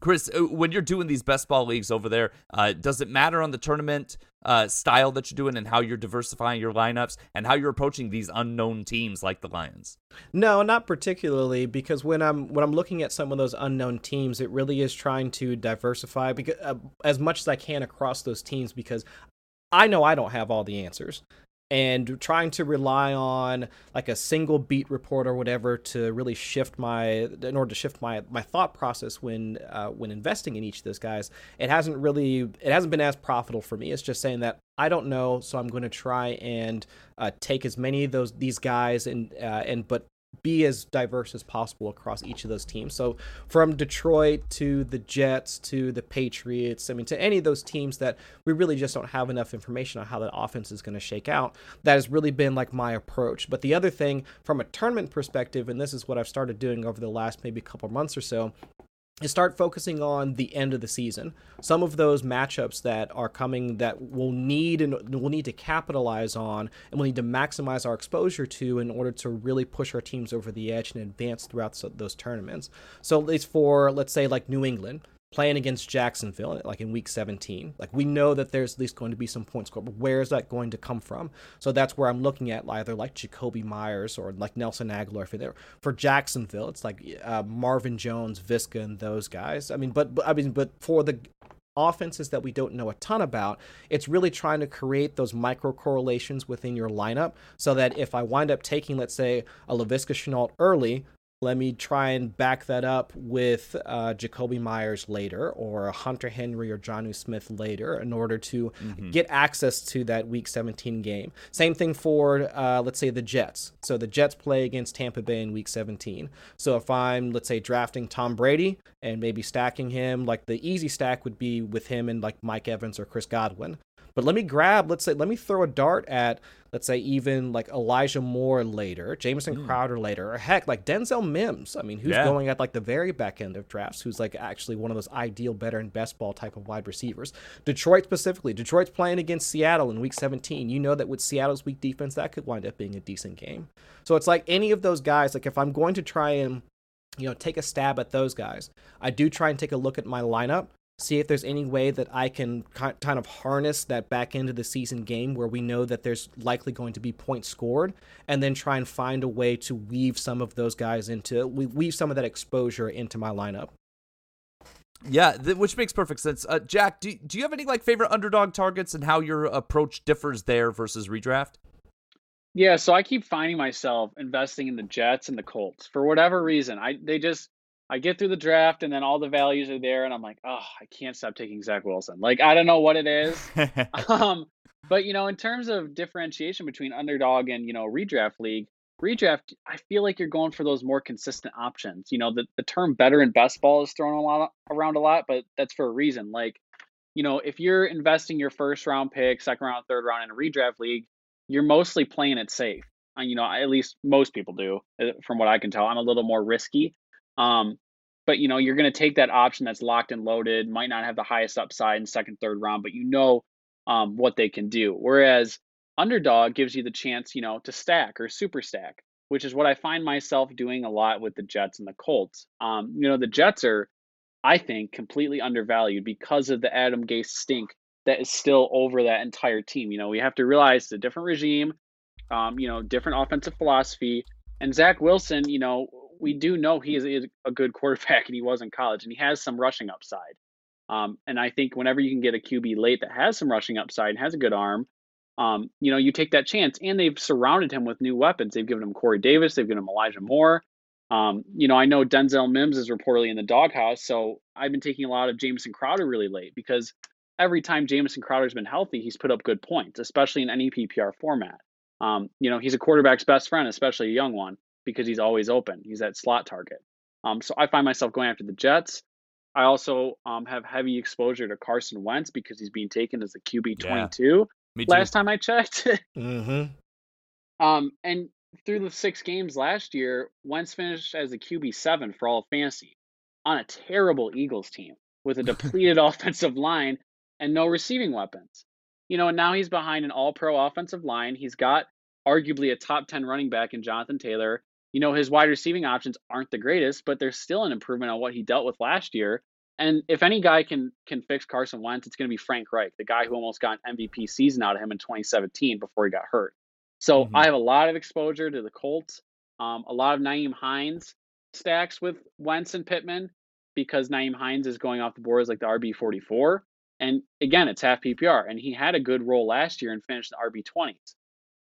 Chris, uh, when you're doing these best ball leagues over there, uh, does it matter on the tournament uh, style that you're doing and how you're diversifying your lineups and how you're approaching these unknown teams like the Lions? No, not particularly, because when I'm when I'm looking at some of those unknown teams, it really is trying to diversify because uh, as much as I can across those teams because I know I don't have all the answers and trying to rely on like a single beat report or whatever to really shift my in order to shift my my thought process when uh, when investing in each of those guys it hasn't really it hasn't been as profitable for me. It's just saying that I don't know so I'm going to try and uh, take as many of those these guys and uh, and but be as diverse as possible across each of those teams. So from Detroit to the Jets to the Patriots, I mean to any of those teams that we really just don't have enough information on how that offense is going to shake out. That has really been like my approach. But the other thing from a tournament perspective and this is what I've started doing over the last maybe couple months or so is start focusing on the end of the season. Some of those matchups that are coming that we'll need and we'll need to capitalize on and we'll need to maximize our exposure to in order to really push our teams over the edge and advance throughout those tournaments. So at least for let's say like New England, playing against Jacksonville, like in week 17. Like we know that there's at least going to be some points scored, but where is that going to come from? So that's where I'm looking at either like Jakobi Myers or like Nelson Agholor for there. For Jacksonville, it's like uh, Marvin Jones, Viska, and those guys. I mean, but, but I mean, but for the offenses that we don't know a ton about, it's really trying to create those micro correlations within your lineup so that if I wind up taking, let's say, a Laviska Shenault early, let me try and back that up with uh, Jakobi Myers later or Hunter Henry or Jonnu Smith later in order to mm-hmm. get access to that Week 17 game. Same thing for, uh, let's say, the Jets. So the Jets play against Tampa Bay in Week 17. So if I'm, let's say, drafting Tom Brady and maybe stacking him, like the easy stack would be with him and like Mike Evans or Chris Godwin. But let me grab, let's say, let me throw a dart at, let's say, even like Elijah Moore later, Jamison mm. Crowder later, or heck, like Denzel Mims. I mean, who's yeah. going at like the very back end of drafts, who's like actually one of those ideal, better, and best ball type of wide receivers. Detroit specifically, Detroit's playing against Seattle in week 17. You know that with Seattle's weak defense, that could wind up being a decent game. So it's like any of those guys, like if I'm going to try and you know, take a stab at those guys. I do try and take a look at my lineup see if there's any way that I can kind of harness that back into the season game where we know that there's likely going to be points scored, and then try and find a way to weave some of those guys into weave some of that exposure into my lineup. Yeah, th- which makes perfect sense. Uh, Jack, do do you have any like favorite underdog targets and how your approach differs there versus redraft? Yeah, so I keep finding myself investing in the Jets and the Colts for whatever reason. I they just I get through the draft and then all the values are there and I'm like, oh, I can't stop taking Zach Wilson. Like I don't know what it is. *laughs* um, but you know, in terms of differentiation between underdog and you know redraft league, redraft, I feel like you're going for those more consistent options. You know, the, the term better and best ball is thrown a lot around a lot, but that's for a reason. Like, you know, if you're investing your first round pick, second round, third round in a redraft league, you're mostly playing it safe. You know, at least most people do, uh, from what I can tell. I'm a little more risky. Um, but you know, you're going to take that option that's locked and loaded, might not have the highest upside in second, third round, but you know um, what they can do. Whereas underdog gives you the chance, you know, to stack or super stack, which is what I find myself doing a lot with the Jets and the Colts. Um, you know, the Jets are, I think, completely undervalued because of the Adam Gase stink that is still over that entire team. You know, we have to realize it's a different regime, um, you know, different offensive philosophy. And Zach Wilson, you know, we do know he is a good quarterback and he was in college and he has some rushing upside. Um, and I think whenever you can get a QB late that has some rushing upside and has a good arm, um, you know, you take that chance. And they've surrounded him with new weapons. They've given him Corey Davis, they've given him Elijah Moore. Um, you know, I know Denzel Mims is reportedly in the doghouse, so I've been taking a lot of Jamison Crowder really late because every time Jamison Crowder's been healthy, he's put up good points, especially in any PPR format. Um, you know, he's a quarterback's best friend, especially a young one, because he's always open. He's that slot target. Um, so I find myself going after the Jets. I also um, have heavy exposure to Carson Wentz because he's being taken as a QB 22 yeah, last time I checked. *laughs* mm-hmm. Um, and through the six games last year, Wentz finished as a QB seven for all of fantasy on a terrible Eagles team with a *laughs* depleted offensive line and no receiving weapons. You know, and now he's behind an all pro offensive line. He's got arguably a top 10 running back in Jonathan Taylor you know, his wide receiving options aren't the greatest, but they're still an improvement on what he dealt with last year. And if any guy can can fix Carson Wentz, it's going to be Frank Reich, the guy who almost got an MVP season out of him in 2017 before he got hurt. So mm-hmm. I have a lot of exposure to the Colts, um, a lot of Nyheim Hines stacks with Wentz and Pittman because Nyheim Hines is going off the board as like the RB 44. And again, it's half PPR, and he had a good role last year and finished the RB 20s.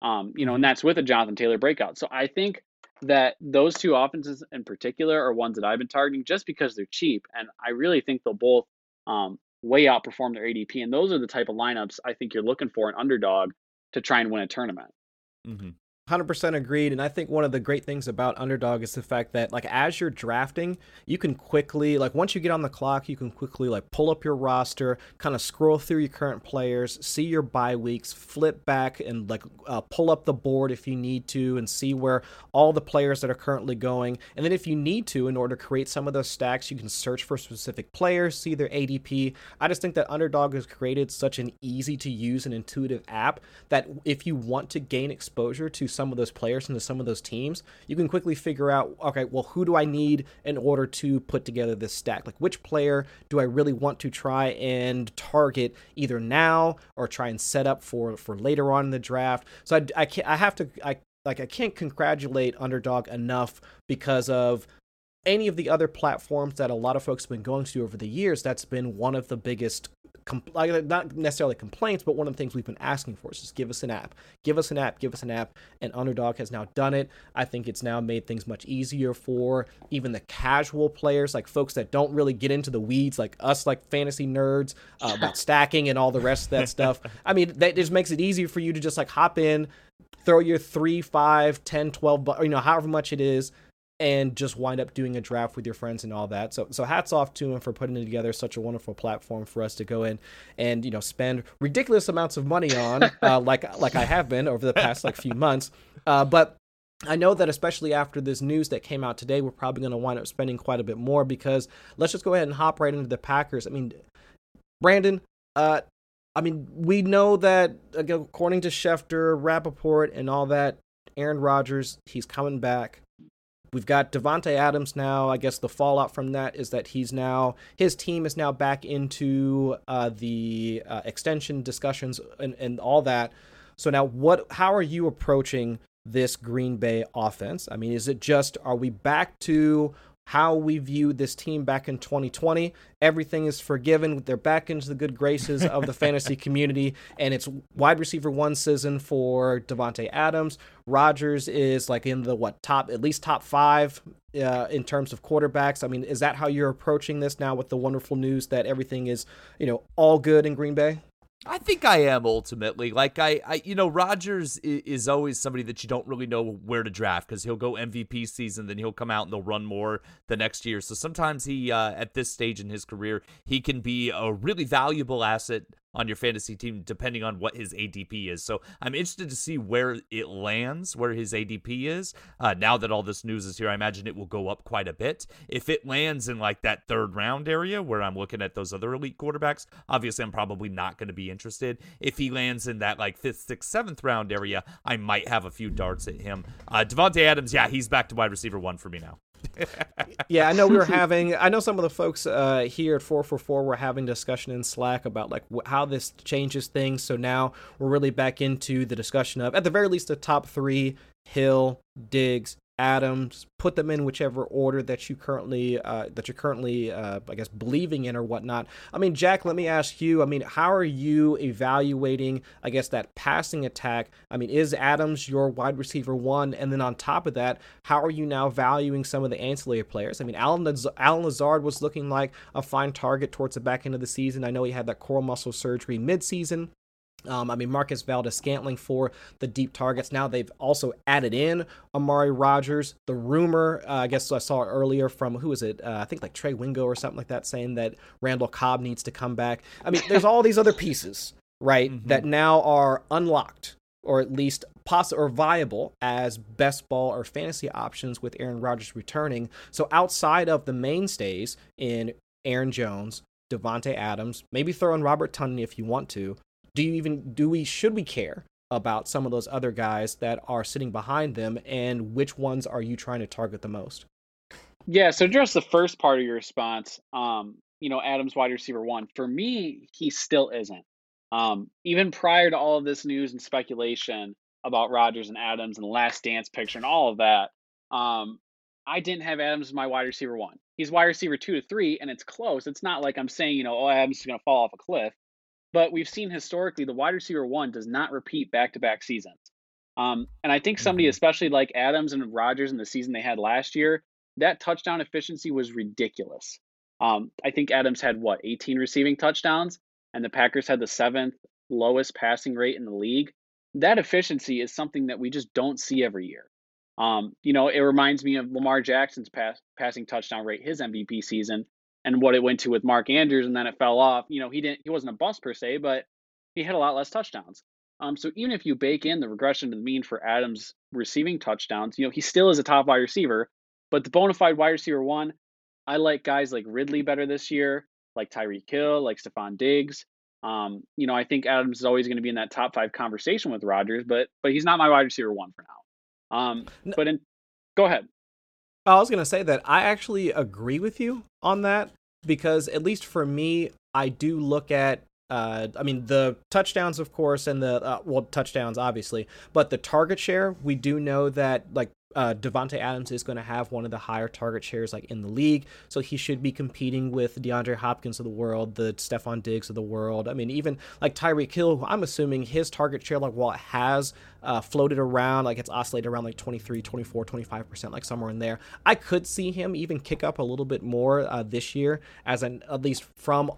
Um, you know, and mm-hmm. that's with a Jonathan Taylor breakout. So I think that those two offenses in particular are ones that I've been targeting just because they're cheap, and I really think they'll both um, way outperform their ADP. And those are the type of lineups I think you're looking for an underdog to try and win a tournament. Mm-hmm. 100% agreed and i think one of the great things about underdog is the fact that like as you're drafting you can quickly like once you get on the clock you can quickly like pull up your roster kind of scroll through your current players see your bye weeks flip back and like uh, pull up the board if you need to and see where all the players that are currently going and then if you need to in order to create some of those stacks you can search for specific players see their adp i just think that underdog has created such an easy to use and intuitive app that if you want to gain exposure to some of those players into some of those teams, you can quickly figure out, okay, well, who do I need in order to put together this stack? Like, which player do I really want to try and target either now or try and set up for for later on in the draft? So I, I, can't, I have to, I like, I can't congratulate Underdog enough because of any of the other platforms that a lot of folks have been going to over the years, that's been one of the biggest compl- not necessarily complaints, but one of the things we've been asking for is just give us an app, give us an app, give us an app. And Underdog has now done it. I think it's now made things much easier for even the casual players, like folks that don't really get into the weeds, like us, like fantasy nerds uh, *laughs* about stacking and all the rest of that stuff. I mean, that just makes it easier for you to just like hop in, throw your three, five, 10, 12, you know, however much it is and just wind up doing a draft with your friends and all that. So so hats off to him for putting together such a wonderful platform for us to go in and you know spend ridiculous amounts of money on, *laughs* uh, like like I have been over the past like few months. Uh, but I know that especially after this news that came out today, we're probably going to wind up spending quite a bit more because let's just go ahead and hop right into the Packers. I mean, Brandon, uh, I mean, we know that according to Schefter, Rapoport, and all that, Aaron Rodgers, he's coming back. We've got Davante Adams now. I guess the fallout from that is that he's now his team is now back into uh, the uh, extension discussions and, and all that. So now, what? How are you approaching this Green Bay offense? I mean, is it just are we back to how we viewed this team back in 2020. Everything is forgiven. They're back into the good graces of the fantasy *laughs* community, and it's wide receiver one season for Davante Adams. Rodgers is like in the what top at least top five uh, in terms of quarterbacks. I mean, is that how you're approaching this now with the wonderful news that everything is you know all good in Green Bay? I think I am ultimately. Like I, I you know, Rodgers is, is always somebody that you don't really know where to draft because he'll go MVP season, then he'll come out and they'll run more the next year. So sometimes he, uh, at this stage in his career, he can be a really valuable asset on your fantasy team depending on what his ADP is. So I'm interested to see where it lands, where his ADP is. Uh, now that all this news is here, I imagine it will go up quite a bit. If it lands in like that third round area where I'm looking at those other elite quarterbacks, obviously I'm probably not going to be interested. If he lands in that like fifth, sixth, seventh round area, I might have a few darts at him. Uh, Davante Adams, yeah, he's back to wide receiver one for me now yeah, I know we were *laughs* having. I know some of the folks uh, here at four four four were having discussion in Slack about like wh- how this changes things. So now we're really back into the discussion of, at the very least, the top three: Hill, Diggs, Adams, put them in whichever order that you currently uh, that you're currently, uh, I guess, believing in or whatnot. I mean, Jack, let me ask you. I mean, how are you evaluating, I guess, that passing attack? I mean, is Adams your wide receiver one? And then on top of that, how are you now valuing some of the ancillary players? I mean, Allen, Allen Lazard was looking like a fine target towards the back end of the season. I know he had that core muscle surgery midseason. Um, I mean, Marquez Valdes-Scantling for the deep targets. Now they've also added in Amari Rodgers. The rumor, uh, I guess I saw earlier from who is it? Uh, I think like Trey Wingo or something like that, saying that Randall Cobb needs to come back. I mean, there's all these other pieces, right, mm-hmm. that now are unlocked or at least possible or viable as best ball or fantasy options with Aaron Rodgers returning. So outside of the mainstays in Aaron Jones, Davante Adams, maybe throw in Robert Tonyan if you want to do you even do we should we care about some of those other guys that are sitting behind them and which ones are you trying to target the most yeah so just the first part of your response um you know adams wide receiver one for me he still isn't um even prior to all of this news and speculation about Rodgers and Adams and the last dance picture and all of that um I didn't have Adams as my wide receiver one. He's wide receiver two to three, and it's close. It's not like I'm saying, you know, oh, Adams is going to fall off a cliff. But we've seen historically the wide receiver one does not repeat back to back seasons. Um, and I think somebody, mm-hmm. especially like Adams and Rodgers in the season they had last year, that touchdown efficiency was ridiculous. Um, I think Adams had what, 18 receiving touchdowns, and the Packers had the seventh lowest passing rate in the league. That efficiency is something that we just don't see every year. Um, you know, it reminds me of Lamar Jackson's pass, passing touchdown rate, his MVP season and what it went to with Mark Andrews, and then it fell off. You know, he didn't he wasn't a bust per se, but he had a lot less touchdowns. Um, so even if you bake in the regression to the mean for Adams receiving touchdowns, you know, he still is a top wide receiver. But the bona fide wide receiver one, I like guys like Ridley better this year, like Tyreek Hill, like Stefon Diggs. Um, you know, I think Adams is always going to be in that top five conversation with Rodgers, but but he's not my wide receiver one for now. Um, but in, go ahead. I was going to say that I actually agree with you on that because at least for me, I do look at uh, I mean the touchdowns, of course, and the uh, well touchdowns, obviously, but the target share. We do know that like uh, Davante Adams is going to have one of the higher target shares like in the league, so he should be competing with DeAndre Hopkins of the world, the Stefon Diggs of the world. I mean, even like Tyreek Hill, I'm assuming his target share, like while it has uh, floated around, like it's oscillated around like 23, 24, 25 percent, like somewhere in there. I could see him even kick up a little bit more uh, this year, as an at least from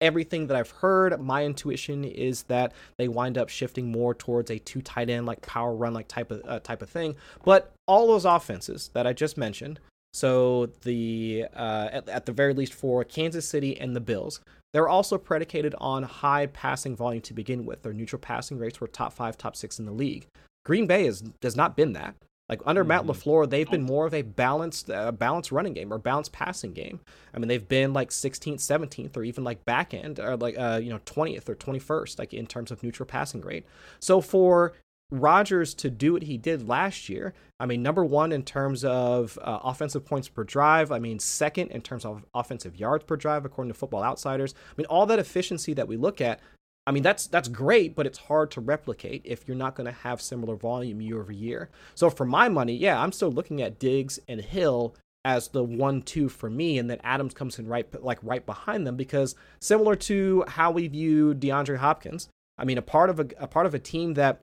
everything that I've heard, my intuition is that they wind up shifting more towards a two tight end like power run like type of uh, type of thing. But all those offenses that I just mentioned, so the uh, at, at the very least for Kansas City and the Bills, they're also predicated on high passing volume to begin with. Their neutral passing rates were top five, top six in the league. Green Bay has has not been that. Like under mm-hmm. Matt LaFleur, they've been more of a balanced, uh, balanced running game or balanced passing game. I mean, they've been like 16th, 17th, or even like back end, or like uh, you know 20th or 21st, like in terms of neutral passing rate. So for Rodgers to do what he did last year, I mean, number one in terms of uh, offensive points per drive. I mean, second in terms of offensive yards per drive, according to Football Outsiders. I mean, all that efficiency that we look at. I mean, that's that's great, but it's hard to replicate if you're not going to have similar volume year over year. So for my money, yeah, I'm still looking at Diggs and Hill as the one two for me, and then Adams comes in right like right behind them because similar to how we view DeAndre Hopkins, I mean a part of a, a part of a team that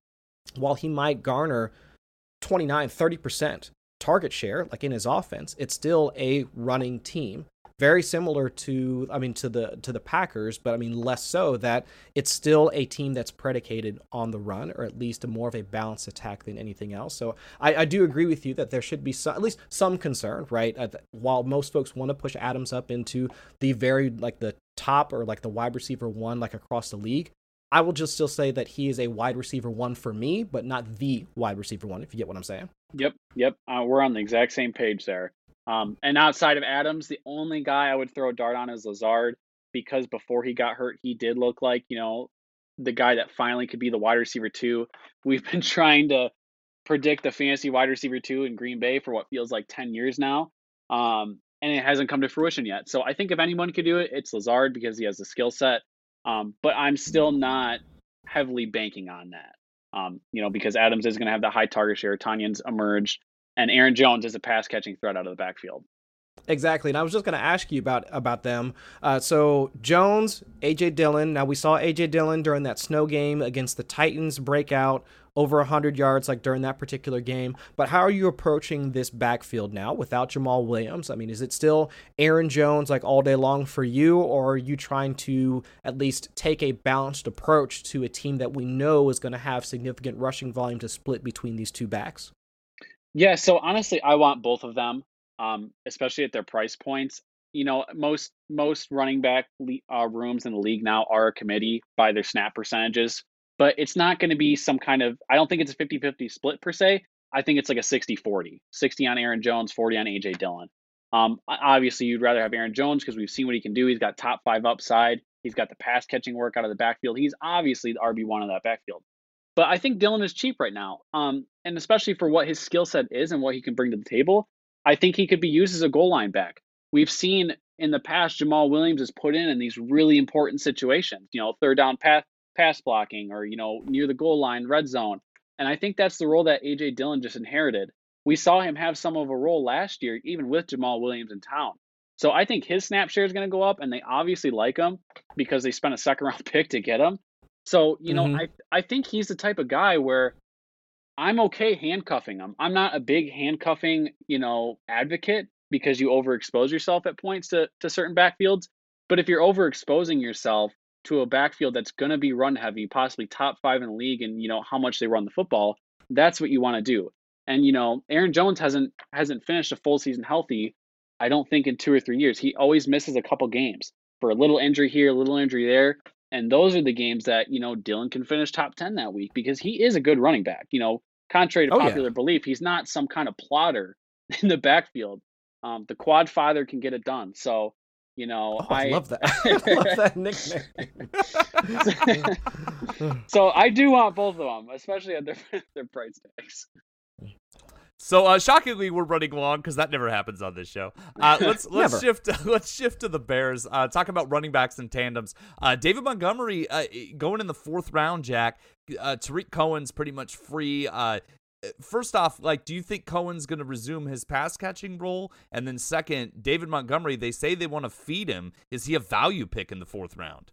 while he might garner 29 30% target share like in his offense, it's still a running team very similar to I mean to the to the Packers, but I mean less so that it's still a team that's predicated on the run, or at least more of a balanced attack than anything else. So I, I do agree with you that there should be some, at least some concern, right? Uh, while most folks want to push Adams up into the very like the top or like the wide receiver one like across the league, I will just still say that he is a wide receiver one for me, but not the wide receiver one, if you get what I'm saying. Yep, yep. Uh, we're on the exact same page there. Um, and outside of Adams, the only guy I would throw a dart on is Lazard because before he got hurt, he did look like, you know, the guy that finally could be the wide receiver two. *laughs* We've been trying to predict the fantasy wide receiver two in Green Bay for what feels like 10 years now. Um, and it hasn't come to fruition yet. So I think if anyone could do it, it's Lazard because he has the skill set. Um, but I'm still not heavily banking on that. Um, you know, because Adams is going to have the high target share. Tonyan's emerged and Aaron Jones is a pass catching threat out of the backfield. Exactly, and I was just going to ask you about about them. Uh, so Jones, AJ Dillon. Now we saw AJ Dillon during that snow game against the Titans breakout over 100 yards like during that particular game. But how are you approaching this backfield now without Jamaal Williams? I mean, is it still Aaron Jones like all day long for you, or are you trying to at least take a balanced approach to a team that we know is going to have significant rushing volume to split between these two backs? Yeah, so honestly, I want both of them, um, especially at their price points. You know, most most running back uh, rooms in the league now are a committee by their snap percentages, but it's not going to be some kind of. I don't think it's a 50-50 split per se. I think it's like a 60-40, 60 on Aaron Jones, 40 on AJ Dillon. Um, obviously, you'd rather have Aaron Jones because we've seen what he can do. He's got top five upside. He's got the pass catching work out of the backfield. He's obviously the RB one of that backfield. But I think Dillon is cheap right now. Um, and especially for what his skill set is and what he can bring to the table, I think he could be used as a goal line back. We've seen in the past Jamaal Williams is put in in these really important situations, you know, third down path, pass blocking or, you know, near the goal line, red zone. And I think that's the role that AJ Dillon just inherited. We saw him have some of a role last year, even with Jamaal Williams in town. So I think his snap share is going to go up, and they obviously like him because they spent a second round *laughs* pick to get him. So, you know, mm-hmm. I I think he's the type of guy where I'm okay handcuffing him. I'm not a big handcuffing, you know, advocate because you overexpose yourself at points to to certain backfields. But if you're overexposing yourself to a backfield that's going to be run heavy, possibly top 5 in the league and you know how much they run the football, that's what you want to do. And you know, Aaron Jones hasn't hasn't finished a full season healthy I don't think in 2 or 3 years. He always misses a couple games for a little injury here, a little injury there. And those are the games that, you know, Dillon can finish top 10 that week because he is a good running back. You know, contrary to oh, popular yeah. belief, he's not some kind of plotter *laughs* in the backfield. Um, the quad father can get it done. So, you know, oh, I, I, love that. *laughs* I love *laughs* that nickname. so I do want both of them, especially at their their price tags. So uh, shockingly, we're running long because that never happens on this show. Uh, *laughs* let's let's shift *laughs* let's shift to the Bears. Uh, talk about running backs and tandems. Uh, David Montgomery uh, going in the fourth round. Jack uh, Tarik Cohen's pretty much free. first off, like, do you think Cohen's going to resume his pass catching role? And then second, David Montgomery. They say they want to feed him. Is he a value pick in the fourth round?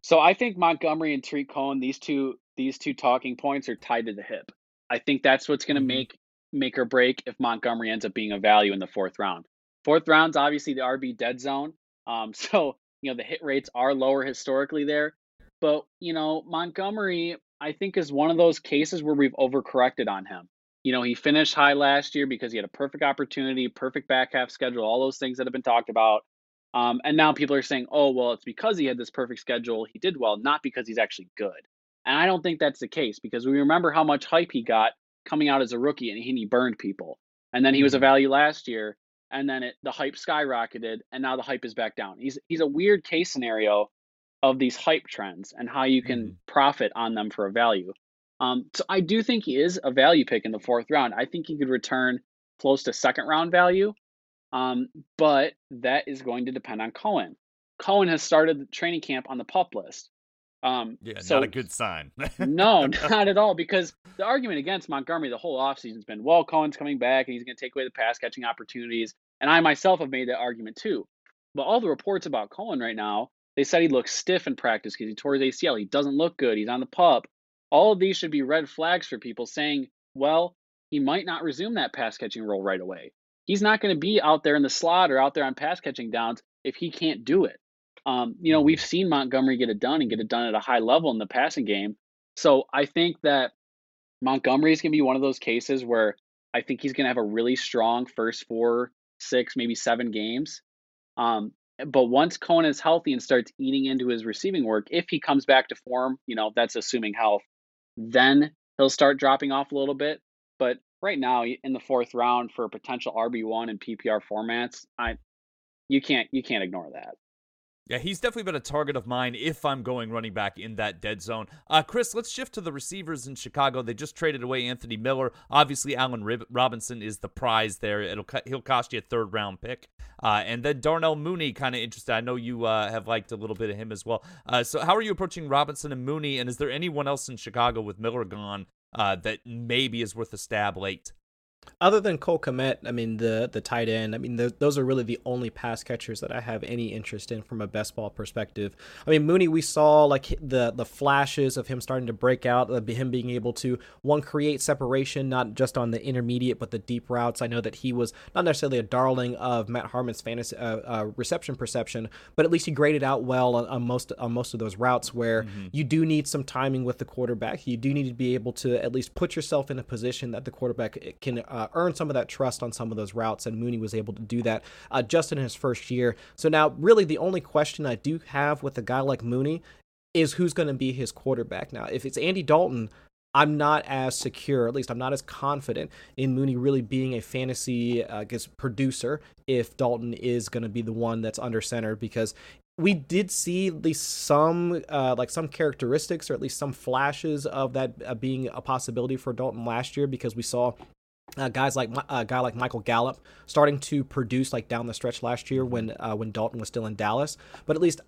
So I think Montgomery and Tarik Cohen these two these two talking points are tied to the hip. I think that's what's going to mm-hmm. make make or break if Montgomery ends up being a value in the fourth round. Fourth round's obviously the RB dead zone. Um, *laughs* so, you know, the hit rates are lower historically there. But, you know, Montgomery, I think, is one of those cases where we've overcorrected on him. You know, he finished high last year because he had a perfect opportunity, perfect back half schedule, all those things that have been talked about. Um, and now people are saying, oh, well, it's because he had this perfect schedule, he did well, not because he's actually good. And I don't think that's the case because we remember how much hype he got coming out as a rookie and he, burned people. And then he was a mm-hmm. value last year, and then it, the hype skyrocketed, and now the hype is back down. He's he's a weird case scenario of these hype trends and how you can mm. profit on them for a value. Um, so I do think he is a value pick in the fourth round. I think he could return close to second round value, um, but that is going to depend on Cohen. Cohen has started the training camp on the pup list. Um, yeah, so, not a good sign. *laughs* no, not at all. Because the argument against Montgomery the whole offseason has been, well, Cohen's coming back and he's going to take away the pass catching opportunities. And I myself have made that argument too. But all the reports about Cohen right now, they said he looks stiff in practice because he tore his ACL. He doesn't look good. He's on the pup. All of these should be red flags for people saying, well, he might not resume that pass catching role right away. He's not going to be out there in the slot or out there on pass catching downs if he can't do it. Um, you know, we've seen Montgomery get it done and get it done at a high level in the passing game. So I think that Montgomery is going to be one of those cases where I think he's going to have a really strong first four, six, maybe seven games. Um, but once Cohen is healthy and starts eating into his receiving work, if he comes back to form, you know, that's assuming health, then he'll start dropping off a little bit. But right now, in the fourth round for a potential RB one and PPR formats, I you can't you can't ignore that. Yeah, he's definitely been a target of mine if I'm going running back in that dead zone. Uh, Chris, let's shift to the receivers in Chicago. They just traded away Anthony Miller. Obviously, Allen Rib- Robinson is the prize there. It'll he'll cost you a third round pick. Uh, and then Darnell Mooney, kind of interested. I know you uh, have liked a little bit of him as well. Uh, so, how are you approaching Robinson and Mooney? And is there anyone else in Chicago with Miller gone uh, that maybe is worth a stab late? Other than Cole Kmet, I mean the the tight end. I mean the, those are really the only pass catchers that I have any interest in from a best ball perspective. I mean Mooney, we saw like the the flashes of him starting to break out, of him being able to one create separation, not just on the intermediate but the deep routes. I know that he was not necessarily a darling of Matt Harmon's fantasy uh, uh, reception perception, but at least he graded out well on, on most on most of those routes where mm-hmm. you do need some timing with the quarterback. You do need to be able to at least put yourself in a position that the quarterback can uh, earn some of that trust on some of those routes, and Mooney was able to do that uh, just in his first year. So now, really, the only question I do have with a guy like Mooney is who's going to be his quarterback. Now, if it's Andy Dalton, I'm not as secure, at least I'm not as confident in Mooney really being a fantasy, uh, guess, producer if Dalton is going to be the one that's under center because we did see at least some uh, like some characteristics or at least some flashes of that uh, being a possibility for Dalton last year because we saw uh, guys like a uh, guy like Michael Gallup starting to produce like down the stretch last year when uh, when Dalton was still in Dallas. But at least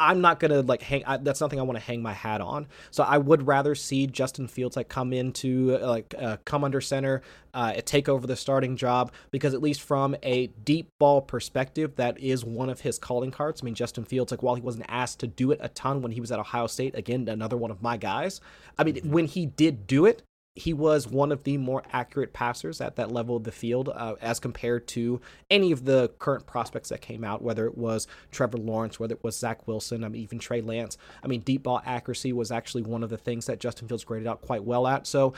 I'm not gonna like hang. I, that's nothing I want to hang my hat on. So I would rather see Justin Fields like come into uh, like uh, come under center, uh, take over the starting job because at least from a deep ball perspective, that is one of his calling cards. I mean, Justin Fields like while he wasn't asked to do it a ton when he was at Ohio State, again another one of my guys. I mean, when he did do it, he was one of the more accurate passers at that level of the field uh, as compared to any of the current prospects that came out, whether it was Trevor Lawrence, whether it was Zach Wilson, I mean, even Trey Lance. I mean, deep ball accuracy was actually one of the things that Justin Fields graded out quite well at. So,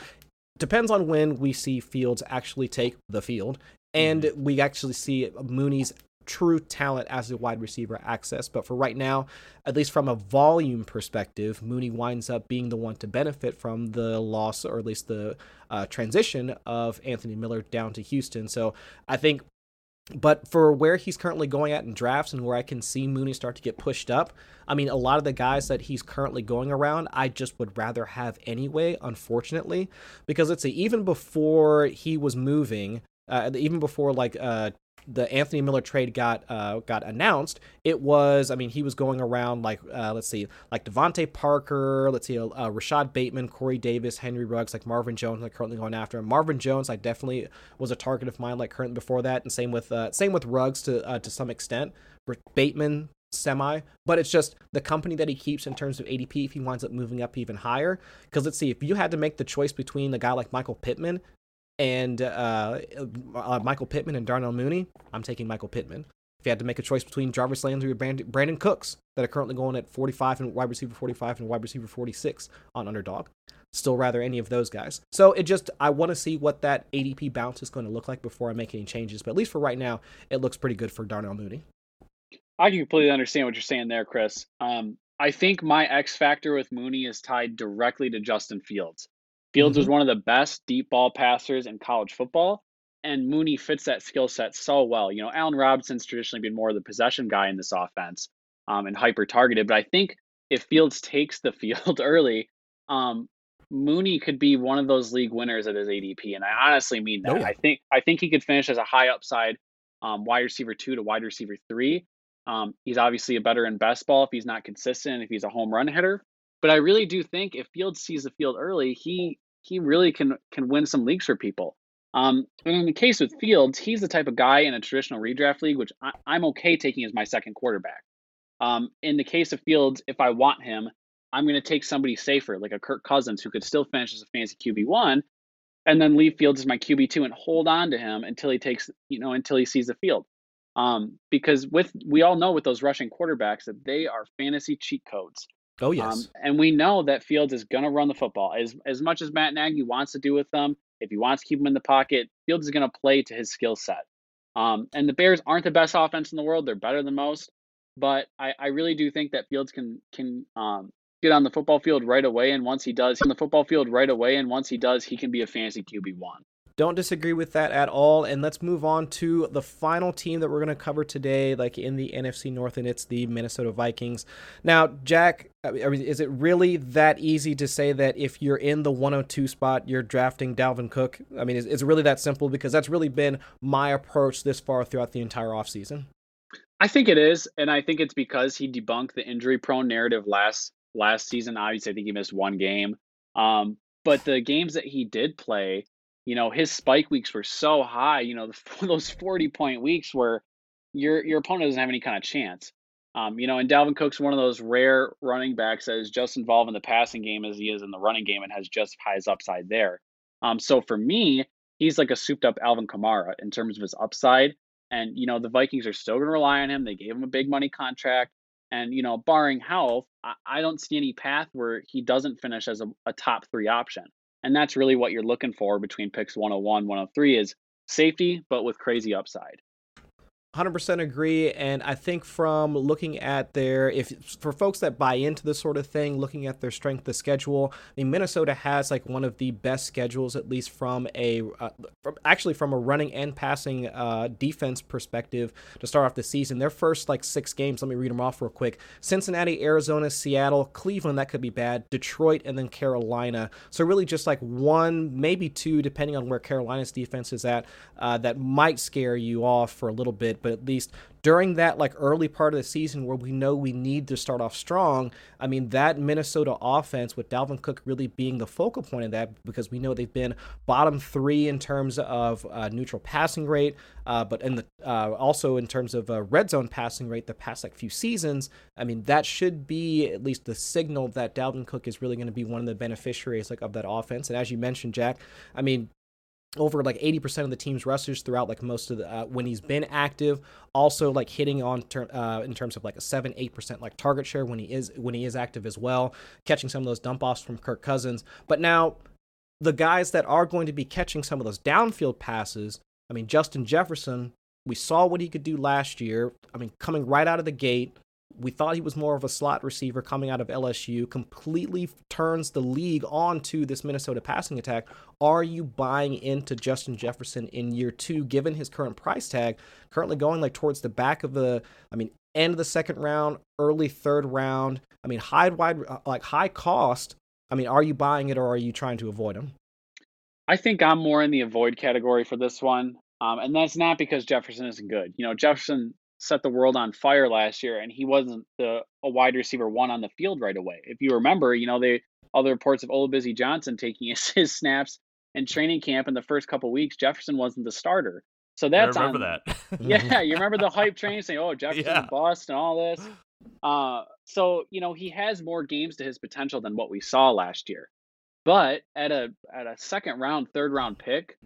depends on when we see Fields actually take the field and mm-hmm. we actually see Mooney's true talent as a wide receiver access. But for right now, at least from a volume perspective, Mooney winds up being the one to benefit from the loss or at least the uh, transition of Anthony Miller down to Houston. So I think. But for where he's currently going at in drafts and where I can see Mooney start to get pushed up, I mean, a lot of the guys that he's currently going around, I just would rather have anyway, unfortunately, because let's say even before he was moving, uh, even before like uh, the Anthony Miller trade got uh, got announced, it was I mean he was going around like uh, let's see like DeVante Parker, let's see uh, Rashod Bateman, Corey Davis, Henry Ruggs, like Marvin Jones, like currently going after him. Marvin Jones, I definitely was a target of mine like currently before that, and same with uh, same with Ruggs to uh, to some extent. Bateman semi, but it's just the company that he keeps in terms of ADP if he winds up moving up even higher. Because let's see, if you had to make the choice between a guy like Michael Pittman and uh, uh, Michael Pittman and Darnell Mooney, I'm taking Michael Pittman. If you had to make a choice between Jarvis Landry or Brandin Cooks, that are currently going at 45 and wide receiver 45 and wide receiver 46 on underdog, still rather any of those guys. So it just, I want to see what that ADP bounce is going to look like before I make any changes. But at least for right now, it looks pretty good for Darnell Mooney. I can completely understand what you're saying there, Chris. Um, I think my X factor with Mooney is tied directly to Justin Fields. Fields mm-hmm. was one of the best deep ball passers in college football, and Mooney fits that skill set so well. You know, Allen Robinson's traditionally been more of the possession guy in this offense um, and hyper targeted, but I think if Fields takes the *laughs* field early, um, Mooney could be one of those league winners at his ADP, and I honestly mean that. Oh, yeah. I think I think he could finish as a high upside um, wide receiver two to wide receiver three. Um, he's obviously a better in best ball if he's not consistent, if he's a home run hitter. But I really do think if Fields sees the field early, he he really can can win some leagues for people. Um, and in the case with Fields, he's the type of guy in a traditional redraft league, which I, am okay taking as my second quarterback. Um, in the case of Fields, if I want him, I'm going to take somebody safer, like a Kirk Cousins, who could still finish as a fancy QB one, and then leave Fields as my QB two and hold on to him until he takes, you know, until he sees the field. Um, because with we all know with those rushing quarterbacks that they are fantasy cheat codes. Oh yes, um, and we know that Fields is going to run the football as as much as Matt Nagy wants to do with them. If he wants to keep him in the pocket, Fields is going to play to his skill set. Um, and the Bears aren't the best offense in the world; they're better than most. But I, I really do think that Fields can can um, get on the football field right away. And once he does, on the football field right away. And once he does, he can be a fantasy QB one. Don't disagree with that at all. And let's move on to the final team that we're going to cover today, like in the NFC North, and it's the Minnesota Vikings. Now, Jack, I mean, is it really that easy to say that if you're in the 102 spot, you're drafting Dalvin Cook? I mean, is, is it really that simple? Because that's really been my approach this far throughout the entire offseason. I think it is, and I think it's because he debunked the injury-prone narrative last last season. Obviously, I think he missed one game, um, but the games that he did play, you know, his spike weeks were so high. You know, the, *laughs* those forty-point weeks where your your opponent doesn't have any kind of chance. Um, you know, and Dalvin Cook's one of those rare running backs that is just involved in the passing game as he is in the running game and has just his upside there. Um, so for me, he's like a souped up Alvin Kamara in terms of his upside. And, you know, the Vikings are still going to rely on him. They gave him a big money contract. And, you know, barring health, I, I don't see any path where he doesn't finish as a, a top three option. And that's really what you're looking for between picks 101, 103 is safety, but with crazy upside. 100% agree and i think from looking at their if for folks that buy into this sort of thing looking at their strength of schedule i mean minnesota has like one of the best schedules at least from a uh, from, actually from a running and passing uh, defense perspective to start off the season. Their first like six games let me read them off real quick. Cincinnati arizona seattle cleveland that could be bad detroit and then carolina. So really just like one maybe two depending on where carolina's defense is at uh, that might scare you off for a little bit but at least during that like early part of the season where we know we need to start off strong, I mean that Minnesota offense with Dalvin Cook really being the focal point of that because we know they've been bottom three in terms of uh, neutral passing rate, uh, but in the uh, also in terms of uh, red zone passing rate the past like few seasons. I mean that should be at least the signal that Dalvin Cook is really going to be one of the beneficiaries like of that offense. And as you mentioned, Jack, I mean over like 80% of the team's rushers throughout like most of the uh, when he's been active. Also like hitting on ter- uh, in terms of like a 7 8% like target share when he is when he is active as well catching some of those dump offs from Kirk Cousins. But now the guys that are going to be catching some of those downfield passes I mean Justin Jefferson we saw what he could do last year. I mean coming right out of the gate we thought he was more of a slot receiver coming out of LSU, completely turns the league onto this Minnesota passing attack. Are you buying into Justin Jefferson in year two, given his current price tag, currently going like towards the back of the, I mean, end of the second round, early third round? I mean, high wide, uh, like high cost. I mean, are you buying it or are you trying to avoid him? I think I'm more in the avoid category for this one. Um, and that's not because Jefferson isn't good. You know, Jefferson set the world on fire last year, and he wasn't the a wide receiver one on the field right away. If you remember, you know they all the reports of Olabisi Johnson taking *laughs* his, his snaps in training camp in the first couple weeks. Jefferson wasn't the starter, so that's I remember on, that. *laughs* yeah, you remember the hype train saying, "Oh, *laughs* Jefferson's yeah. bust" and all this. Uh, so you know he has more games to his potential than what we saw last year. But at a at a second round, third round pick,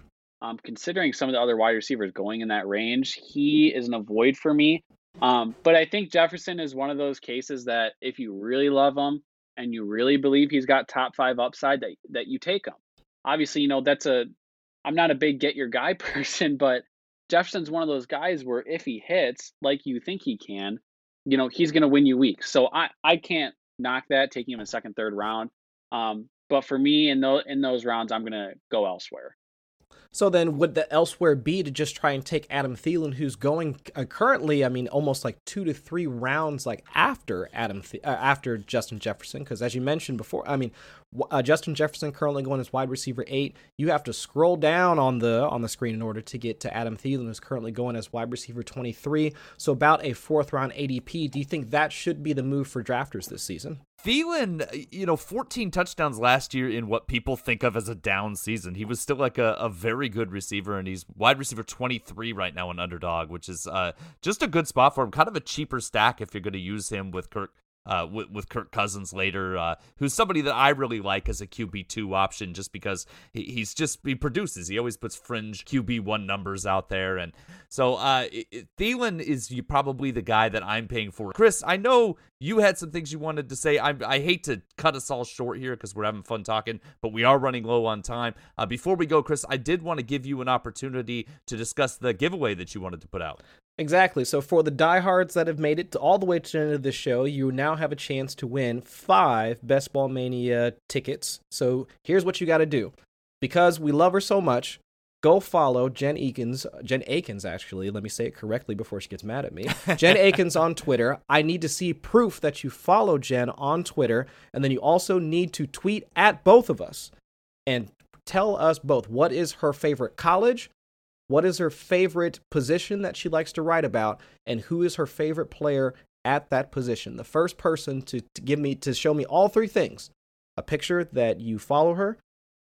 um, considering some of the other wide receivers going in that range, he is an avoid for me. Um, but I think Jefferson is one of those cases that if you really love him and you really believe he's got top five upside, that that you take him. Obviously, you know that's a. I'm not a big get your guy *laughs* person, but Jefferson's one of those guys where if he hits like you think he can, you know he's going to win you weeks. So I I can't knock that taking him a second, third round. Um, but for me in those in those rounds, I'm going to go elsewhere. So then, would the elsewhere be to just try and take Adam Thielen, who's going uh, currently, I mean, almost like two to three rounds like after Adam uh, after Justin Jefferson? Because as you mentioned before, I mean, uh, Justin Jefferson currently going as wide receiver eight. You have to scroll down on the on the screen in order to get to Adam Thielen, who's currently going as wide receiver twenty three. So about a fourth round ADP. Do you think that should be the move for drafters this season? Thielen, you know, 14 touchdowns last year in what people think of as a down season. He was still like a, a very very good receiver, and he's wide receiver 23 right now in underdog, which is uh, just a good spot for him. Kind of a cheaper stack if you're going to use him with Kirk uh, with, with Kirk Cousins later, uh, who's somebody that I really like as a QB two option, just because he, he's just he produces. He always puts fringe QB one numbers out there, and so uh, Thielen is probably the guy that I'm paying for. Chris, I know you had some things you wanted to say. I, I hate to cut us all short here because we're having fun talking, but we are running low on time. Uh, before we go, Chris, I did want to give you an opportunity to discuss the giveaway that you wanted to put out. Exactly. So for the diehards that have made it to all the way to the end of the show, you now have a chance to win five Best Ball Mania tickets. So here's what you got to do. Because we love her so much, go follow Jen Akins, Jen Akins actually, let me say it correctly before she gets mad at me. *laughs* Jen Akins on Twitter. I need to see proof that you follow Jen on Twitter, and then you also need to tweet at both of us and tell us both what is her favorite college, what is her favorite position that she likes to write about, and who is her favorite player at that position. The first person to, to give me to show me all three things: a picture that you follow her,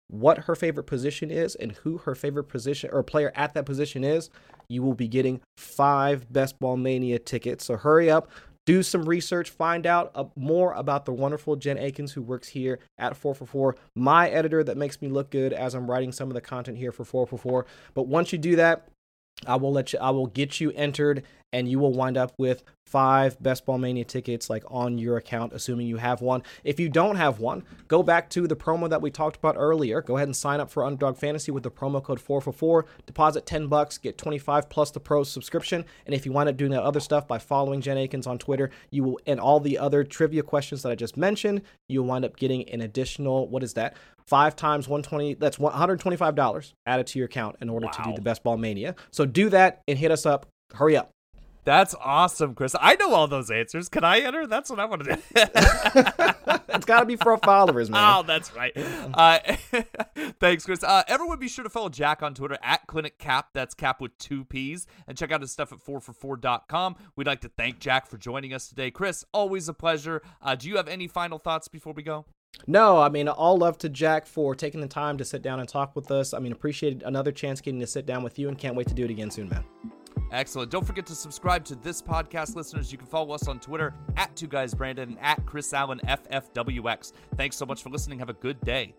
what her favorite position is, and who her favorite position or player at that position is, you will be getting five Best Ball Mania tickets. So hurry up, do some research, find out uh, more about the wonderful Jen Eakins who works here at 4for4, my editor that makes me look good as I'm writing some of the content here for 4for4. But once you do that, I will let you I will get you entered and you will wind up with five Best Ball Mania tickets like on your account, assuming you have one. If you don't have one, go back to the promo that we talked about earlier. Go ahead and sign up for Underdog Fantasy with the promo code 444. Deposit 10 bucks, get 25 plus the pro subscription. And if you wind up doing that other stuff by following Jen Eakins on Twitter, you will and all the other trivia questions that I just mentioned, you'll wind up getting an additional what is that? Five times 120, that's $125 added to your account in order wow. to do the Best Ball Mania. So do that and hit us up. Hurry up. That's awesome, Chris. I know all those answers. Can I enter? That's what I want to do. *laughs* it's got to be for our followers, man. Oh, that's right. Uh, *laughs* thanks, Chris. Uh, everyone be sure to follow Jack on Twitter at Clinic Cap. That's Cap with two P's. And check out his stuff at 4for4.com. We'd like to thank Jack for joining us today. Chris, always a pleasure. Uh, do you have any final thoughts before we go? No, I mean, all love to Jack for taking the time to sit down and talk with us. I mean, appreciate another chance getting to sit down with you and can't wait to do it again soon, man. Excellent. Don't forget to subscribe to this podcast, listeners. You can follow us on Twitter at Two Guys Brandon and at Chris Allen FFWX. Thanks so much for listening. Have a good day.